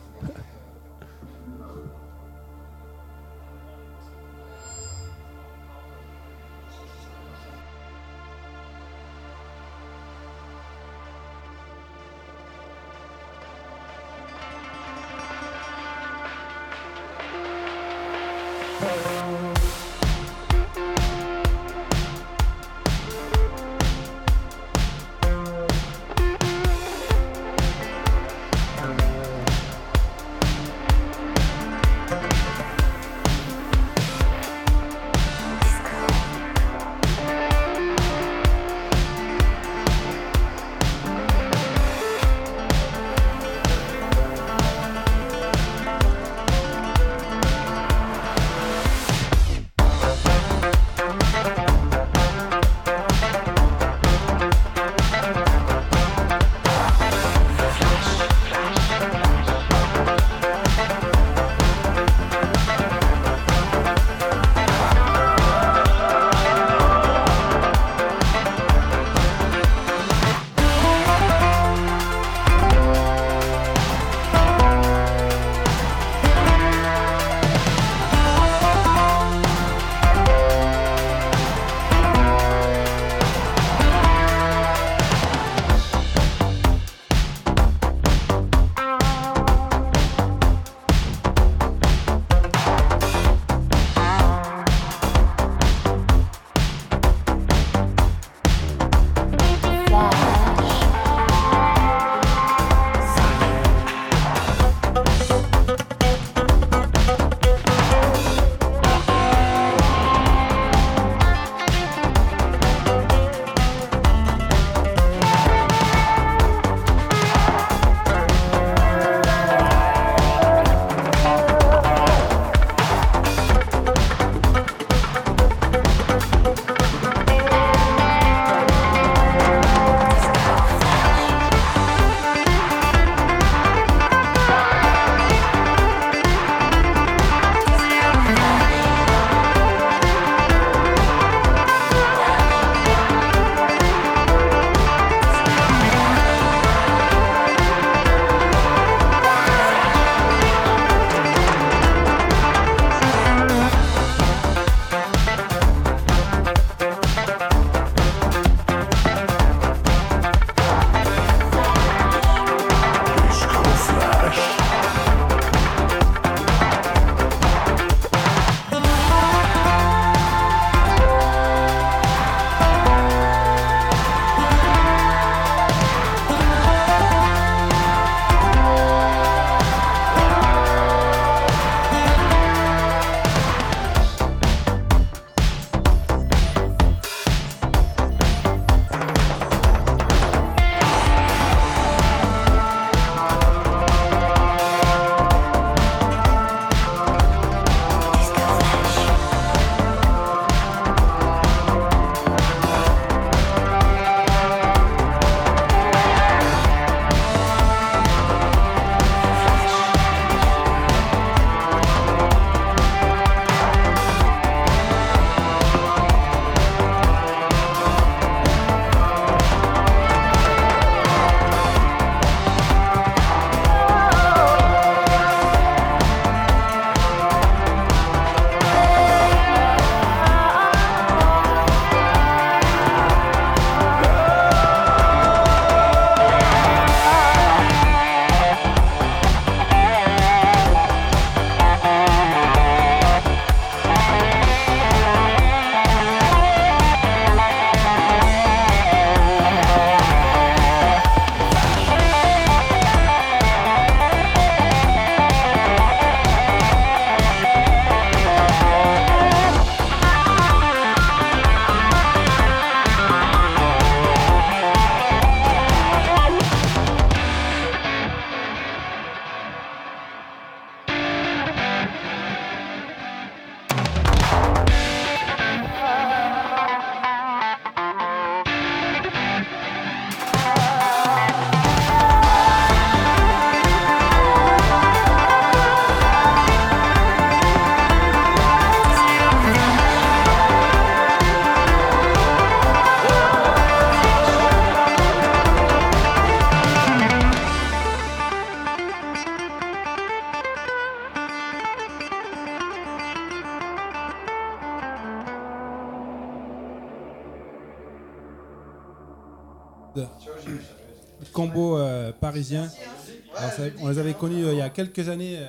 Quelques années euh,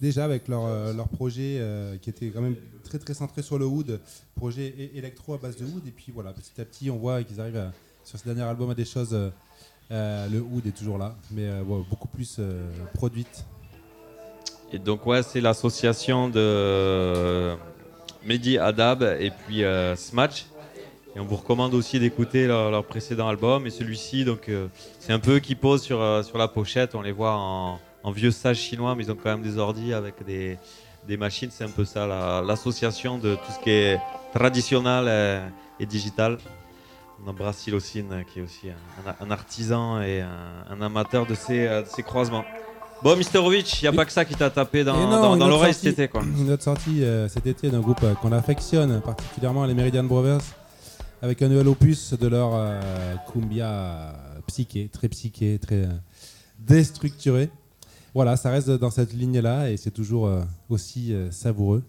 déjà avec leur, euh, leur projet euh, qui était quand même très très centré sur le wood, projet électro à base de wood. Et puis voilà, petit à petit, on voit qu'ils arrivent sur ce dernier album à des choses. le wood est toujours là, mais beaucoup plus produite. Et donc ouais, c'est l'association de Mehdi Adab et puis Smatch. Et on vous recommande aussi d'écouter leur, précédent album. Et celui-ci, donc c'est un peu qui posent sur, sur la pochette. On les voit en, en vieux sage chinois, mais ils ont quand même des ordis avec des, des machines. C'est un peu ça, la- l'association de tout ce qui est traditionnel et digital. On embrasse Silocine, qui est aussi un, artisan et un, un amateur de ces, euh, de ces croisements. Bon, Misterovic, il n'y a pas que ça qui t'a tapé dans, non, dans- l'oreille cet été. Quoi. Une autre sortie euh, cet été d'un groupe euh, qu'on affectionne particulièrement, les Meridian Brothers, avec un nouvel opus de leur euh, cumbia psyché, très psyché, très euh, déstructuré. Voilà, ça reste dans cette ligne-là et c'est toujours euh, aussi euh, savoureux.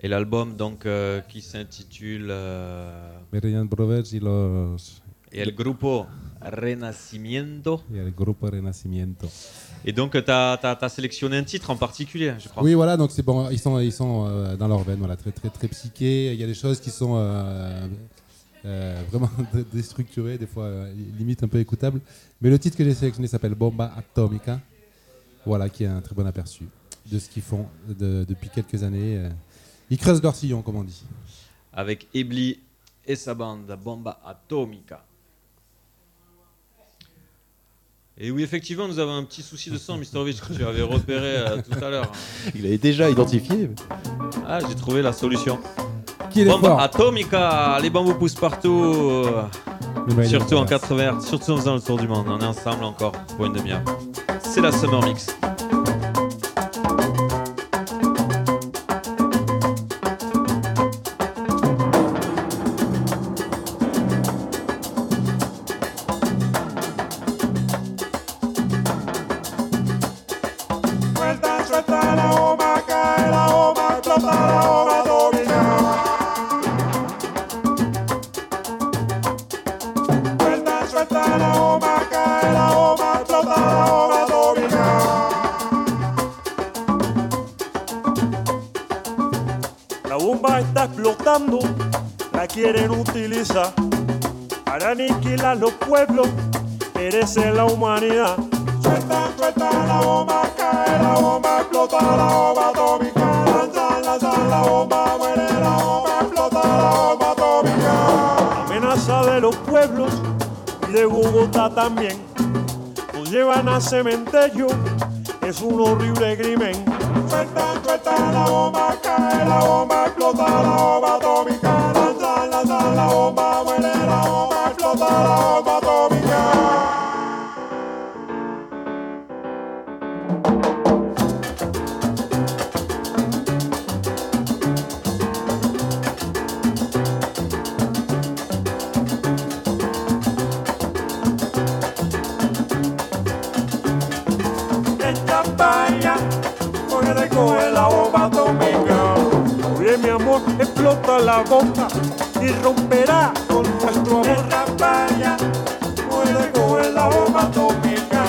Et l'album donc euh, qui s'intitule euh, Meridian Brothers y los... Et el grupo Renacimiento. y el grupo Renacimiento. Et donc tu as, sélectionné un titre en particulier, je crois. Oui, voilà, donc c'est bon, ils sont, ils sont euh, dans leur veine, voilà, très, très, très psyché. Il y a des choses qui sont vraiment dé- déstructurées, des fois limite un peu écoutables. Mais le titre que j'ai sélectionné s'appelle Bomba Atomica, voilà, qui est un très bon aperçu de ce qu'ils font de- depuis quelques années. euh. Ils creusent leur sillon, comme on dit. Avec Ebli et sa bande Bomba Atomica. Et oui, effectivement, nous avons un petit souci de son, Misterovic, que tu avais repéré euh, tout à l'heure. Il avait déjà identifié. Ah, j'ai trouvé la solution. Qui est Bomba Atomica, les bambous poussent partout. euh, surtout en Brothers. 80 Hz, surtout en faisant le tour du monde. On est ensemble encore pour une demi-heure. C'est la Summer Mix. También. Nos llevan a cementerio, es un horrible crimen. Suelta, suelta la bomba, cae la bomba, explota la bomba atómica. Lanzan, lanzan la bomba, muere la bomba, explota la bomba atómica. La bomba y romperá con nuestro amor. En campaña, porque te coge la bomba atómica.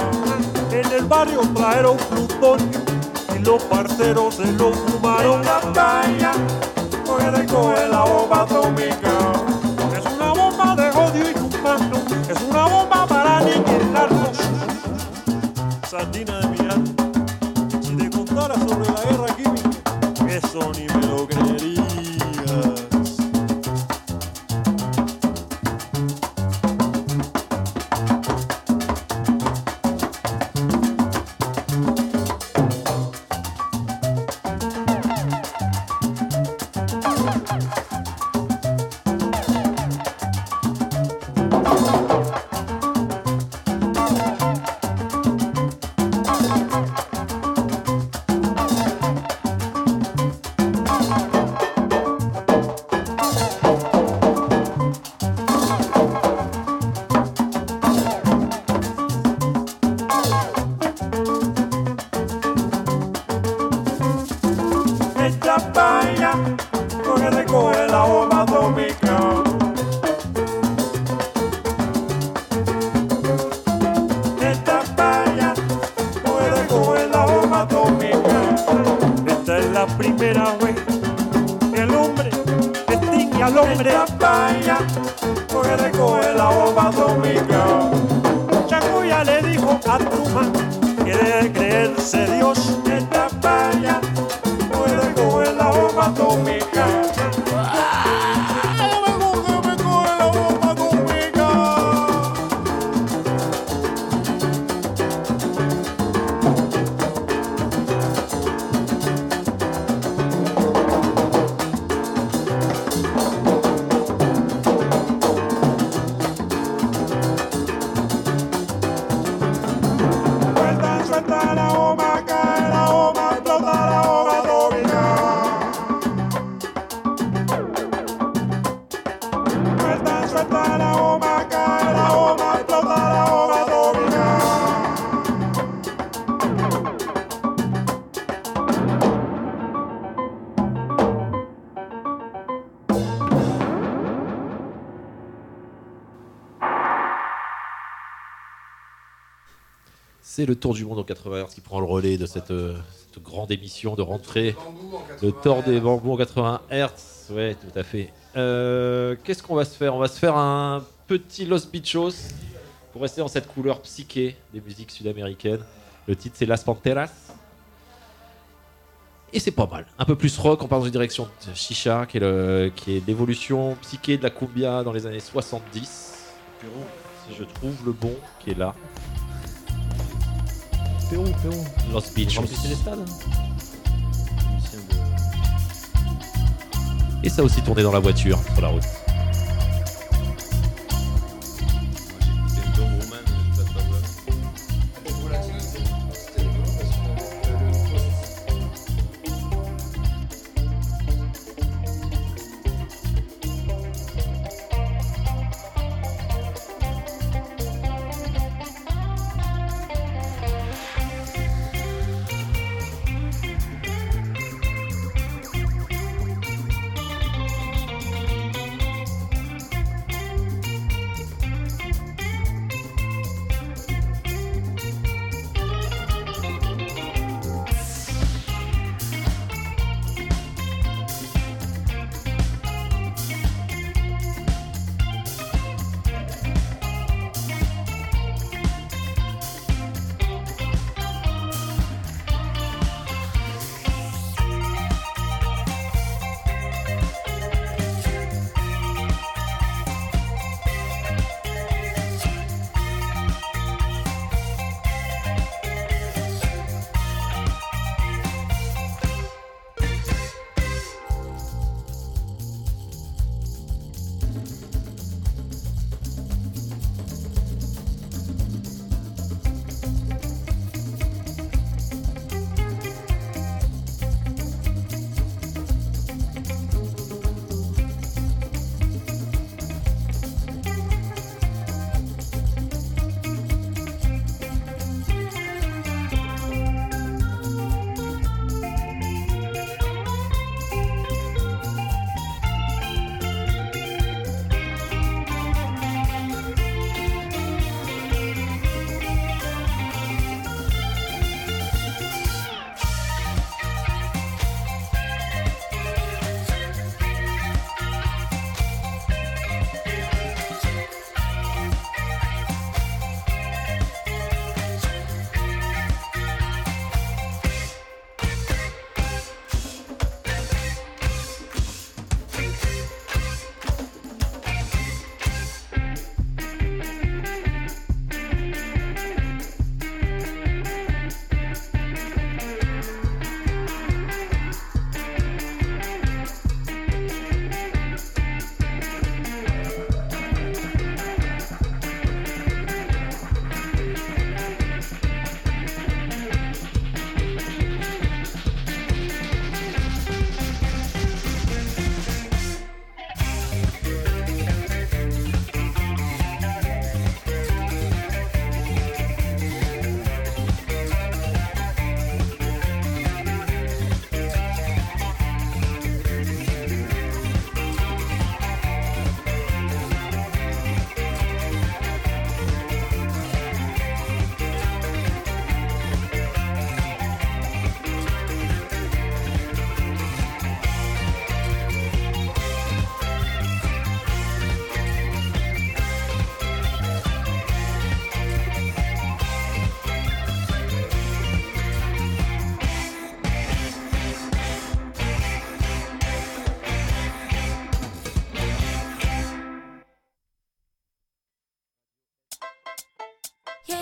En el barrio trajeron plutonio y los parceros se lo fumaron. En campaña, porque te coge la bomba atómica. Le tour du monde en 80 Hz qui prend le relais de cette, euh, cette grande émission de rentrée. Le tour des bambous en 80 Hz. Ouais, tout à fait. Euh, Qu'est-ce qu'on va se faire? On va se faire un petit Los Bichos pour rester dans cette couleur psyché des musiques sud-américaines. Le titre c'est Las Panteras. Et c'est pas mal. Un peu plus rock, on part dans une direction de Chicha, qui est l'évolution psyché de la cumbia dans les années 70. Si je trouve le bon qui est là. Pérou, Pérou. Los Bichos. Remplissez les stades. Et ça a aussi tourné dans la voiture, sur la route.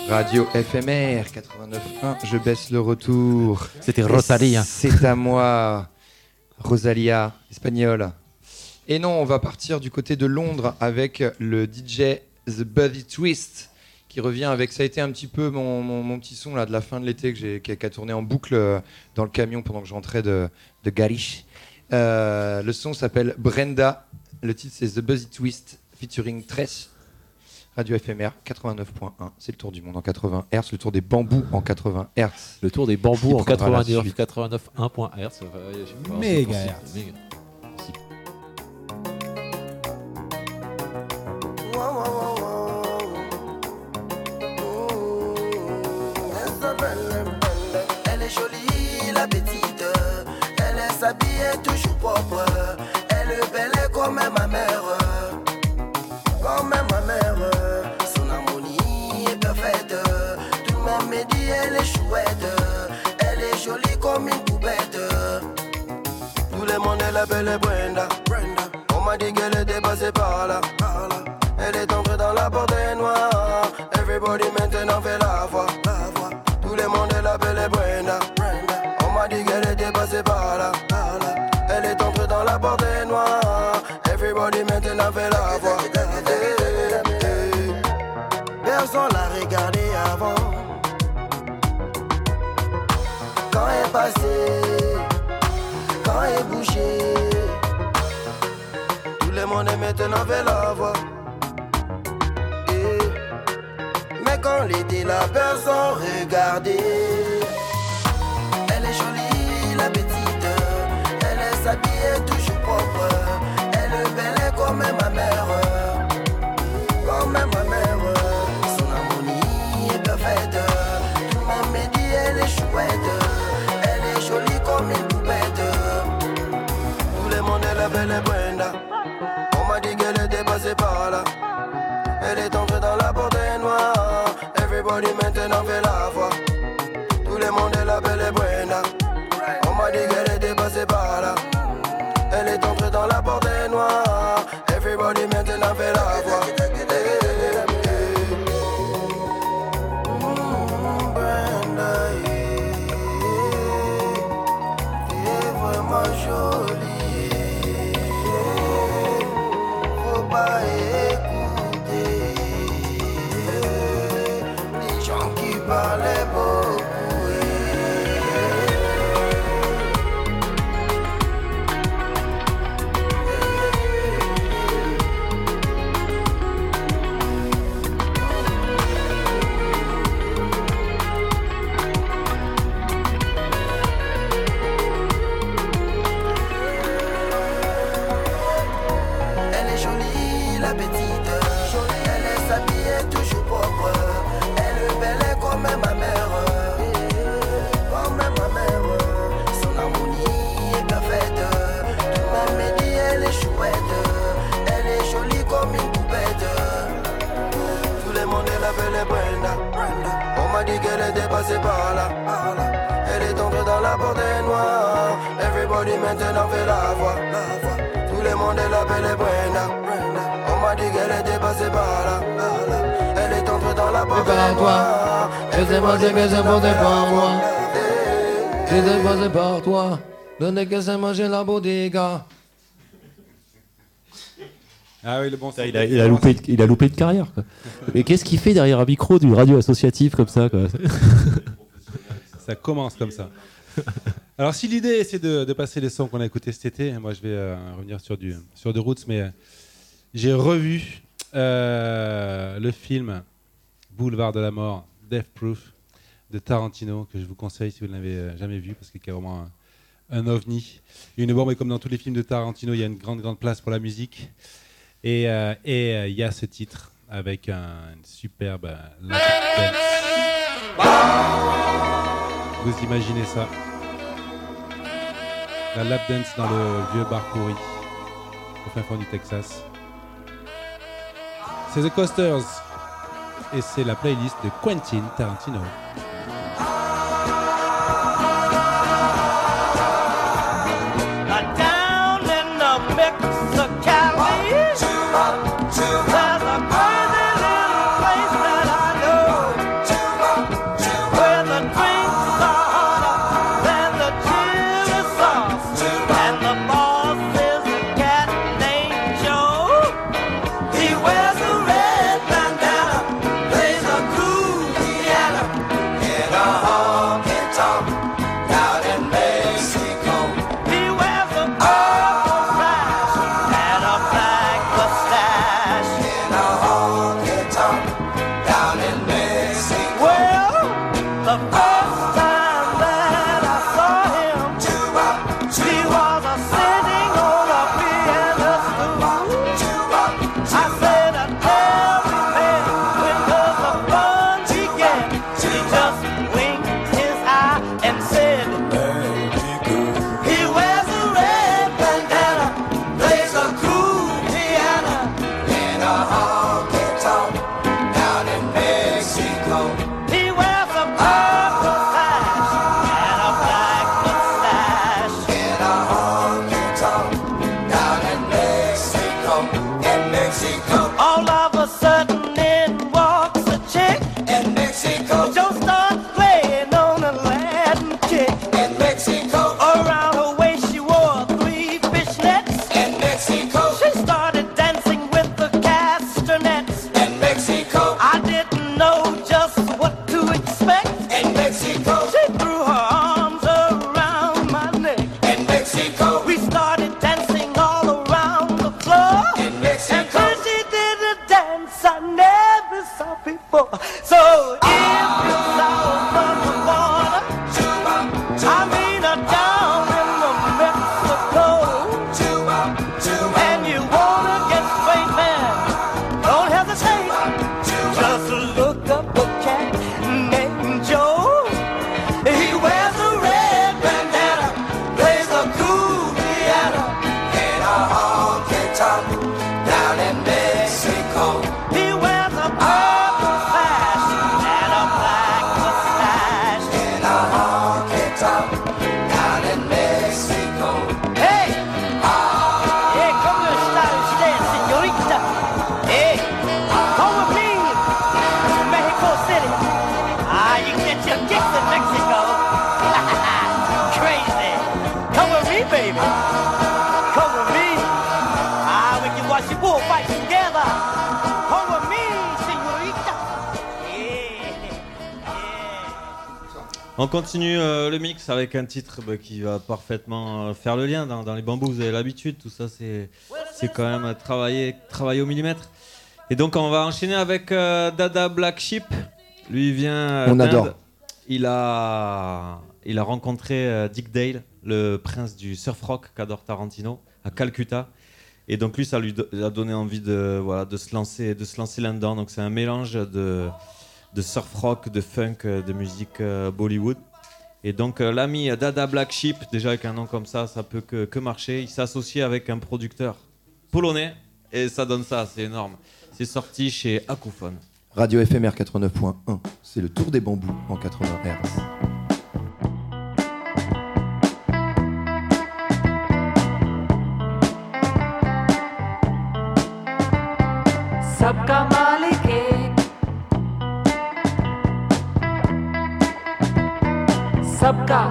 Radio FMR 89.1, je baisse le retour. C'était Rosalia. C'est à moi, Rosalia, espagnole. Et non, on va partir du côté de Londres avec le DJ The Buddy Twist qui revient avec. Ça a été un petit peu mon, mon- mon petit son là, de la fin de l'été que j'ai, qui, a, tourné en boucle euh, dans le camion pendant que je rentrais de, de Garish. Euh, le son s'appelle Brenda. Le titre c'est The Buzzy Twist featuring Tress. Radio FMR 89.1. C'est le tour du monde en 80 Hz, le tour des bambous en 80 Hz. Le tour des bambous en Qui prendra la 99, suite. 89 1.1 Hz. Méga monde l'appelle Brenda. Brenda. On m'a dit qu'elle était passée par là. par là. Elle est entrée dans la porte noire. Everybody maintenant fait monde est maintenant la voix. Eh. Mais quand l'été, la personne regardait. Everybody maintenant Donnez que c'est manger la bodega. Ah oui, le bon Il a, il a loupé, il a loupé une carrière. quoi. Mais qu'est-ce qu'il fait derrière un micro du radio associatif comme ça quoi Ça commence comme ça. Alors, si l'idée c'est de, de passer les sons qu'on a écoutés cet été, moi je vais euh, revenir sur du sur The Roots, mais euh, j'ai revu euh, le film Boulevard de la mort, Death Proof de Tarantino que je vous conseille si vous ne l'avez jamais vu parce qu'il y a vraiment un, ovni, une bombe. Et comme dans tous les films de Tarantino, il y a une grande grande place pour la musique. Et euh, euh, il y a ce titre avec un une superbe euh. Vous imaginez ça La lap dance dans le vieux bar pourri au fin fond du Texas. C'est The Coasters et c'est la playlist de Quentin Tarantino. On continue euh, le mix avec un titre bah, qui va parfaitement euh, faire le lien dans, dans les bambous. Vous avez l'habitude, tout ça c'est c'est quand même travailler travailler au millimètre. Et donc on va enchaîner avec euh, Dada Black Sheep. Lui il vient. On adore. Il a il a rencontré Dick Dale, le prince du surf rock qu'adore Tarantino à Calcutta. Et donc lui, ça lui do- a donné envie de, voilà, de se lancer, de se lancer là-dedans. Donc c'est un mélange de, de surf rock, de funk, euh, de musique euh, Bollywood. Et donc euh, l'ami Dada Black Sheep, déjà avec un nom comme ça, ça peut que, que marcher. Il s'associe avec un producteur polonais et ça donne ça, c'est énorme. C'est sorti chez Akufon. Radio FMR 89.1, c'est le tour des bambous en 80 Hz. सबका मालिक सबका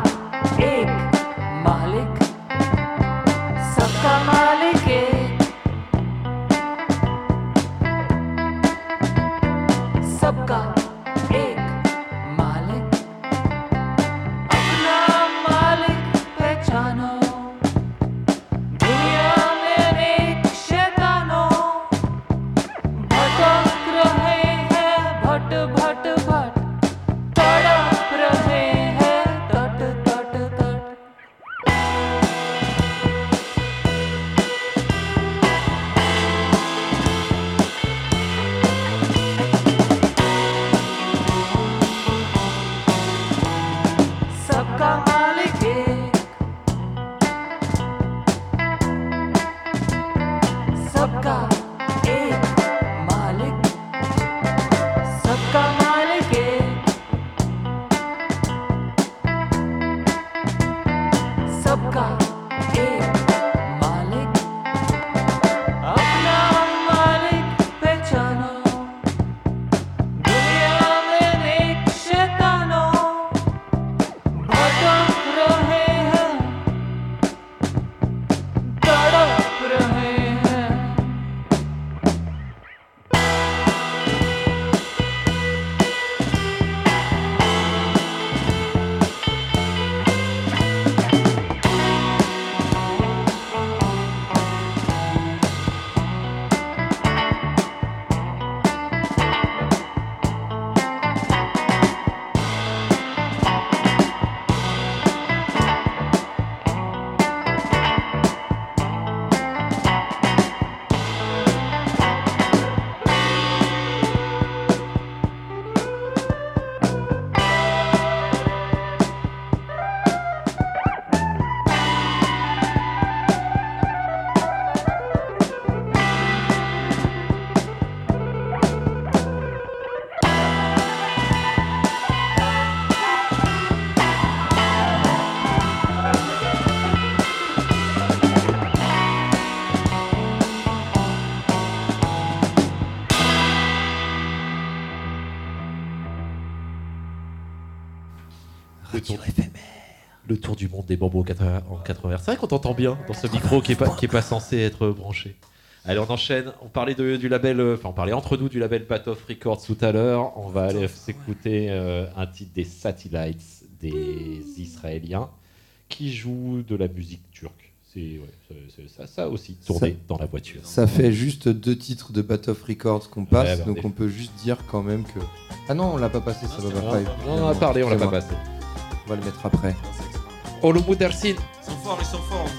एक मालिक। 80 en 80 C'est vrai qu'on t'entend bien dans ce micro qui est pas, qui est pas censé être branché. Allez, on enchaîne. On parlait de- du label, euh, enfin, on parlait entre nous du label Patoff Records tout à l'heure. On va aller s'écouter euh, un titre des Satellites, des Israéliens, qui jouent de la musique turque. C'est ouais, ça, ça aussi, tourné Ça- dans la voiture. Ça fait juste deux titres de Bat of Records qu'on passe, Ouais, bah, donc on peut juste dire quand même que. Ah non, on l'a pas passé, ça va Non, pas. non, on a parlé, on l'a pas passé. On va le mettre après. Olomu Dersin. Ils sont forts, ils sont forts.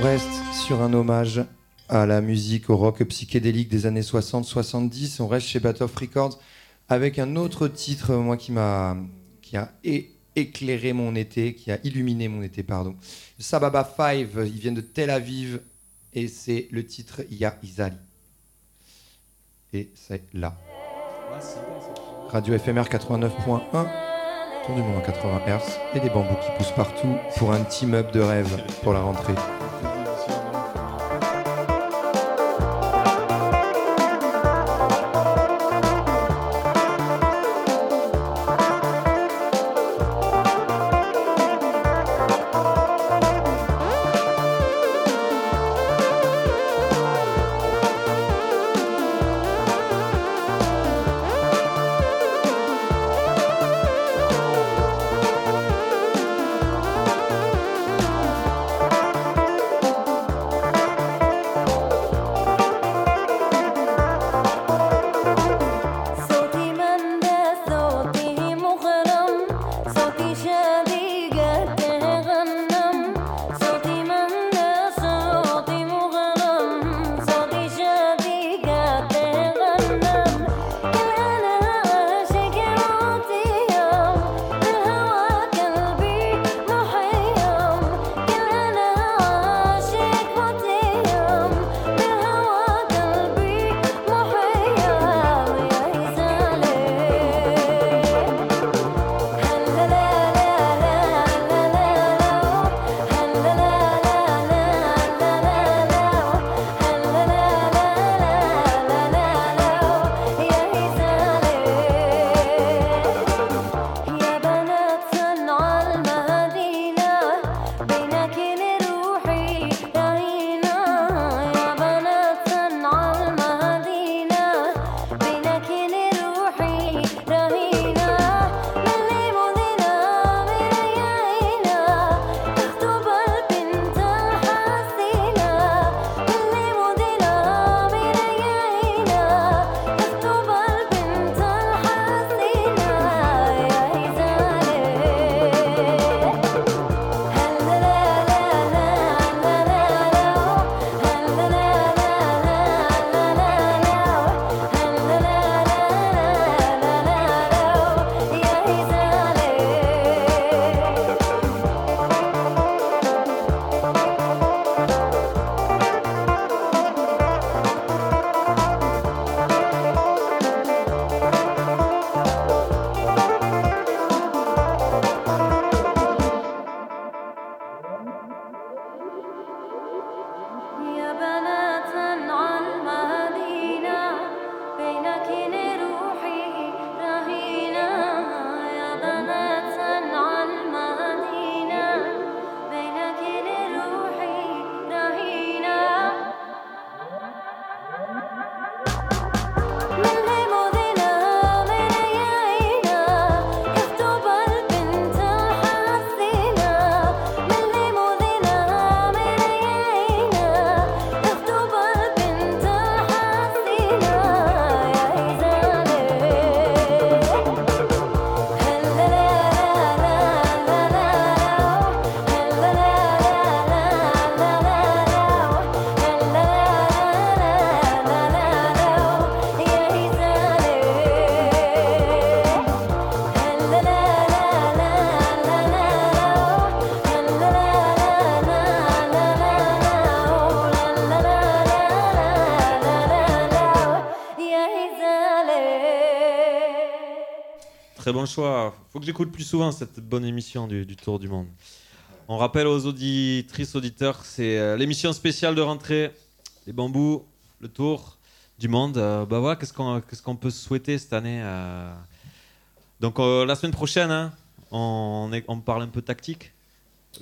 On reste sur un hommage à la musique, au rock psychédélique des années 60-70. On reste chez Bat of Records avec un autre titre, moi, qui m'a qui a éclairé mon été, qui a illuminé mon été, pardon. Sababa 5, ils viennent de Tel Aviv et c'est le titre Ya Izali. Et c'est là. Radio FMR 89.1, tour du monde en 80 Hz et des bambous qui poussent partout pour un team up de rêve pour la rentrée. Faut que j'écoute plus souvent cette bonne émission du, du Tour du Monde. On rappelle aux auditrices, auditeurs, c'est euh, l'émission spéciale de rentrée, les bambous, le Tour du Monde. Euh, bah voilà, qu'est-ce qu'on qu'est-ce qu'on peut se souhaiter cette année euh? Donc euh, la semaine prochaine, hein, on, est- on parle un peu tactique.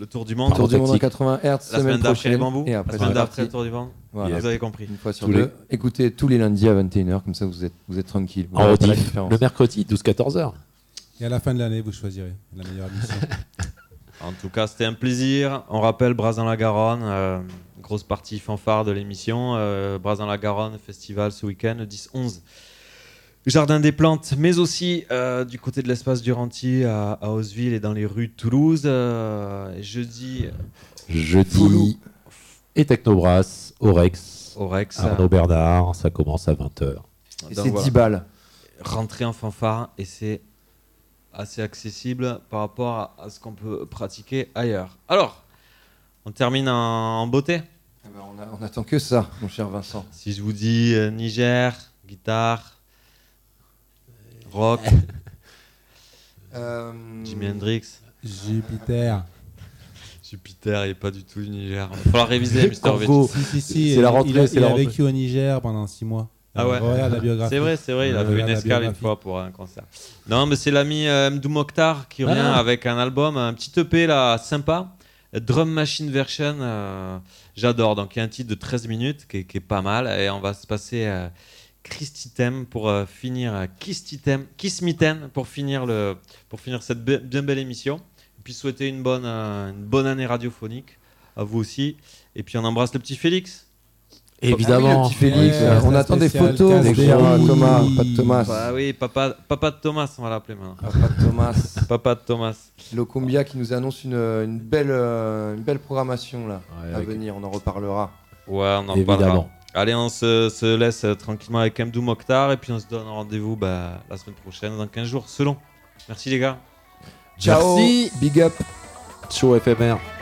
Le Tour du Monde. Tour du monde en 80 Hz, La semaine semaine d'après les bambous. Et après, la semaine d'après le Tour du Monde. Voilà. Vous avez compris. Une fois sur Tous deux. les- Écoutez tous les lundis à 21h, comme ça vous êtes, vous êtes tranquille. Vous En rediff, le mercredi, 12-14h. Et à la fin de l'année, vous choisirez la meilleure émission. En tout cas, c'était un plaisir. On rappelle Bras dans la Garonne, euh, grosse partie fanfare de l'émission. Euh, Bras dans la Garonne, festival ce week-end, le 10-11. Jardin des Plantes, mais aussi euh, du côté de l'espace Duranty à, à Osville et dans les rues de Toulouse. Euh, jeudi, Jeudi et Technobrass, Orex. Orex. Arnaud Bernard, ça commence à 20h. Donc voilà. Rentrer en fanfare et c'est assez accessible par rapport à, à ce qu'on peut pratiquer ailleurs. Alors, on termine en, en beauté. Eh ben, on, a- on attend que ça, mon cher Vincent. Si je vous dis euh, Niger, guitare, rock, Euh, Jimi Hendrix. Jupiter. Jupiter, il n'est pas du tout du Niger. Il va falloir réviser, Mister V. Si, si, si. il- il a- Il a vécu au Niger pendant 6 mois. Ah ouais. Regarde la biographie. C'est vrai, c'est vrai, il a fait une escale une fois pour un concert. Non, mais c'est l'ami euh, Mdou Mokhtar qui revient Ah. avec un album, un petit EP là, sympa. Drum Machine Version, euh, j'adore. Donc il y a un titre de 13 minutes qui est, qui est pas mal. Et on va se passer euh, Christy Theme pour euh, finir, euh, Kiss Theme- Kiss pour finir, le, pour finir cette be- bien belle émission. Et puis souhaiter une bonne, euh, une bonne année radiophonique à vous aussi. Et puis on embrasse le petit Félix. Évidemment. Oui, le petit Félix, euh, on attend des photos, mon cher Thomas, pas de Thomas. Bah oui, papa, papa de Thomas, on va l'appeler maintenant. Papa de Thomas. papa de Thomas. Locumbia qui nous annonce une, une belle, euh, une belle programmation là, à avec- venir, on en reparlera. Ouais, on en Évidemment. reparlera. Allez, on se, se laisse euh, tranquillement avec Mdou Mokhtar et puis on se donne rendez-vous bah, la semaine prochaine, dans 15 jours, selon. Merci les gars. Ciao, Merci. big up. Show éphémère. Thank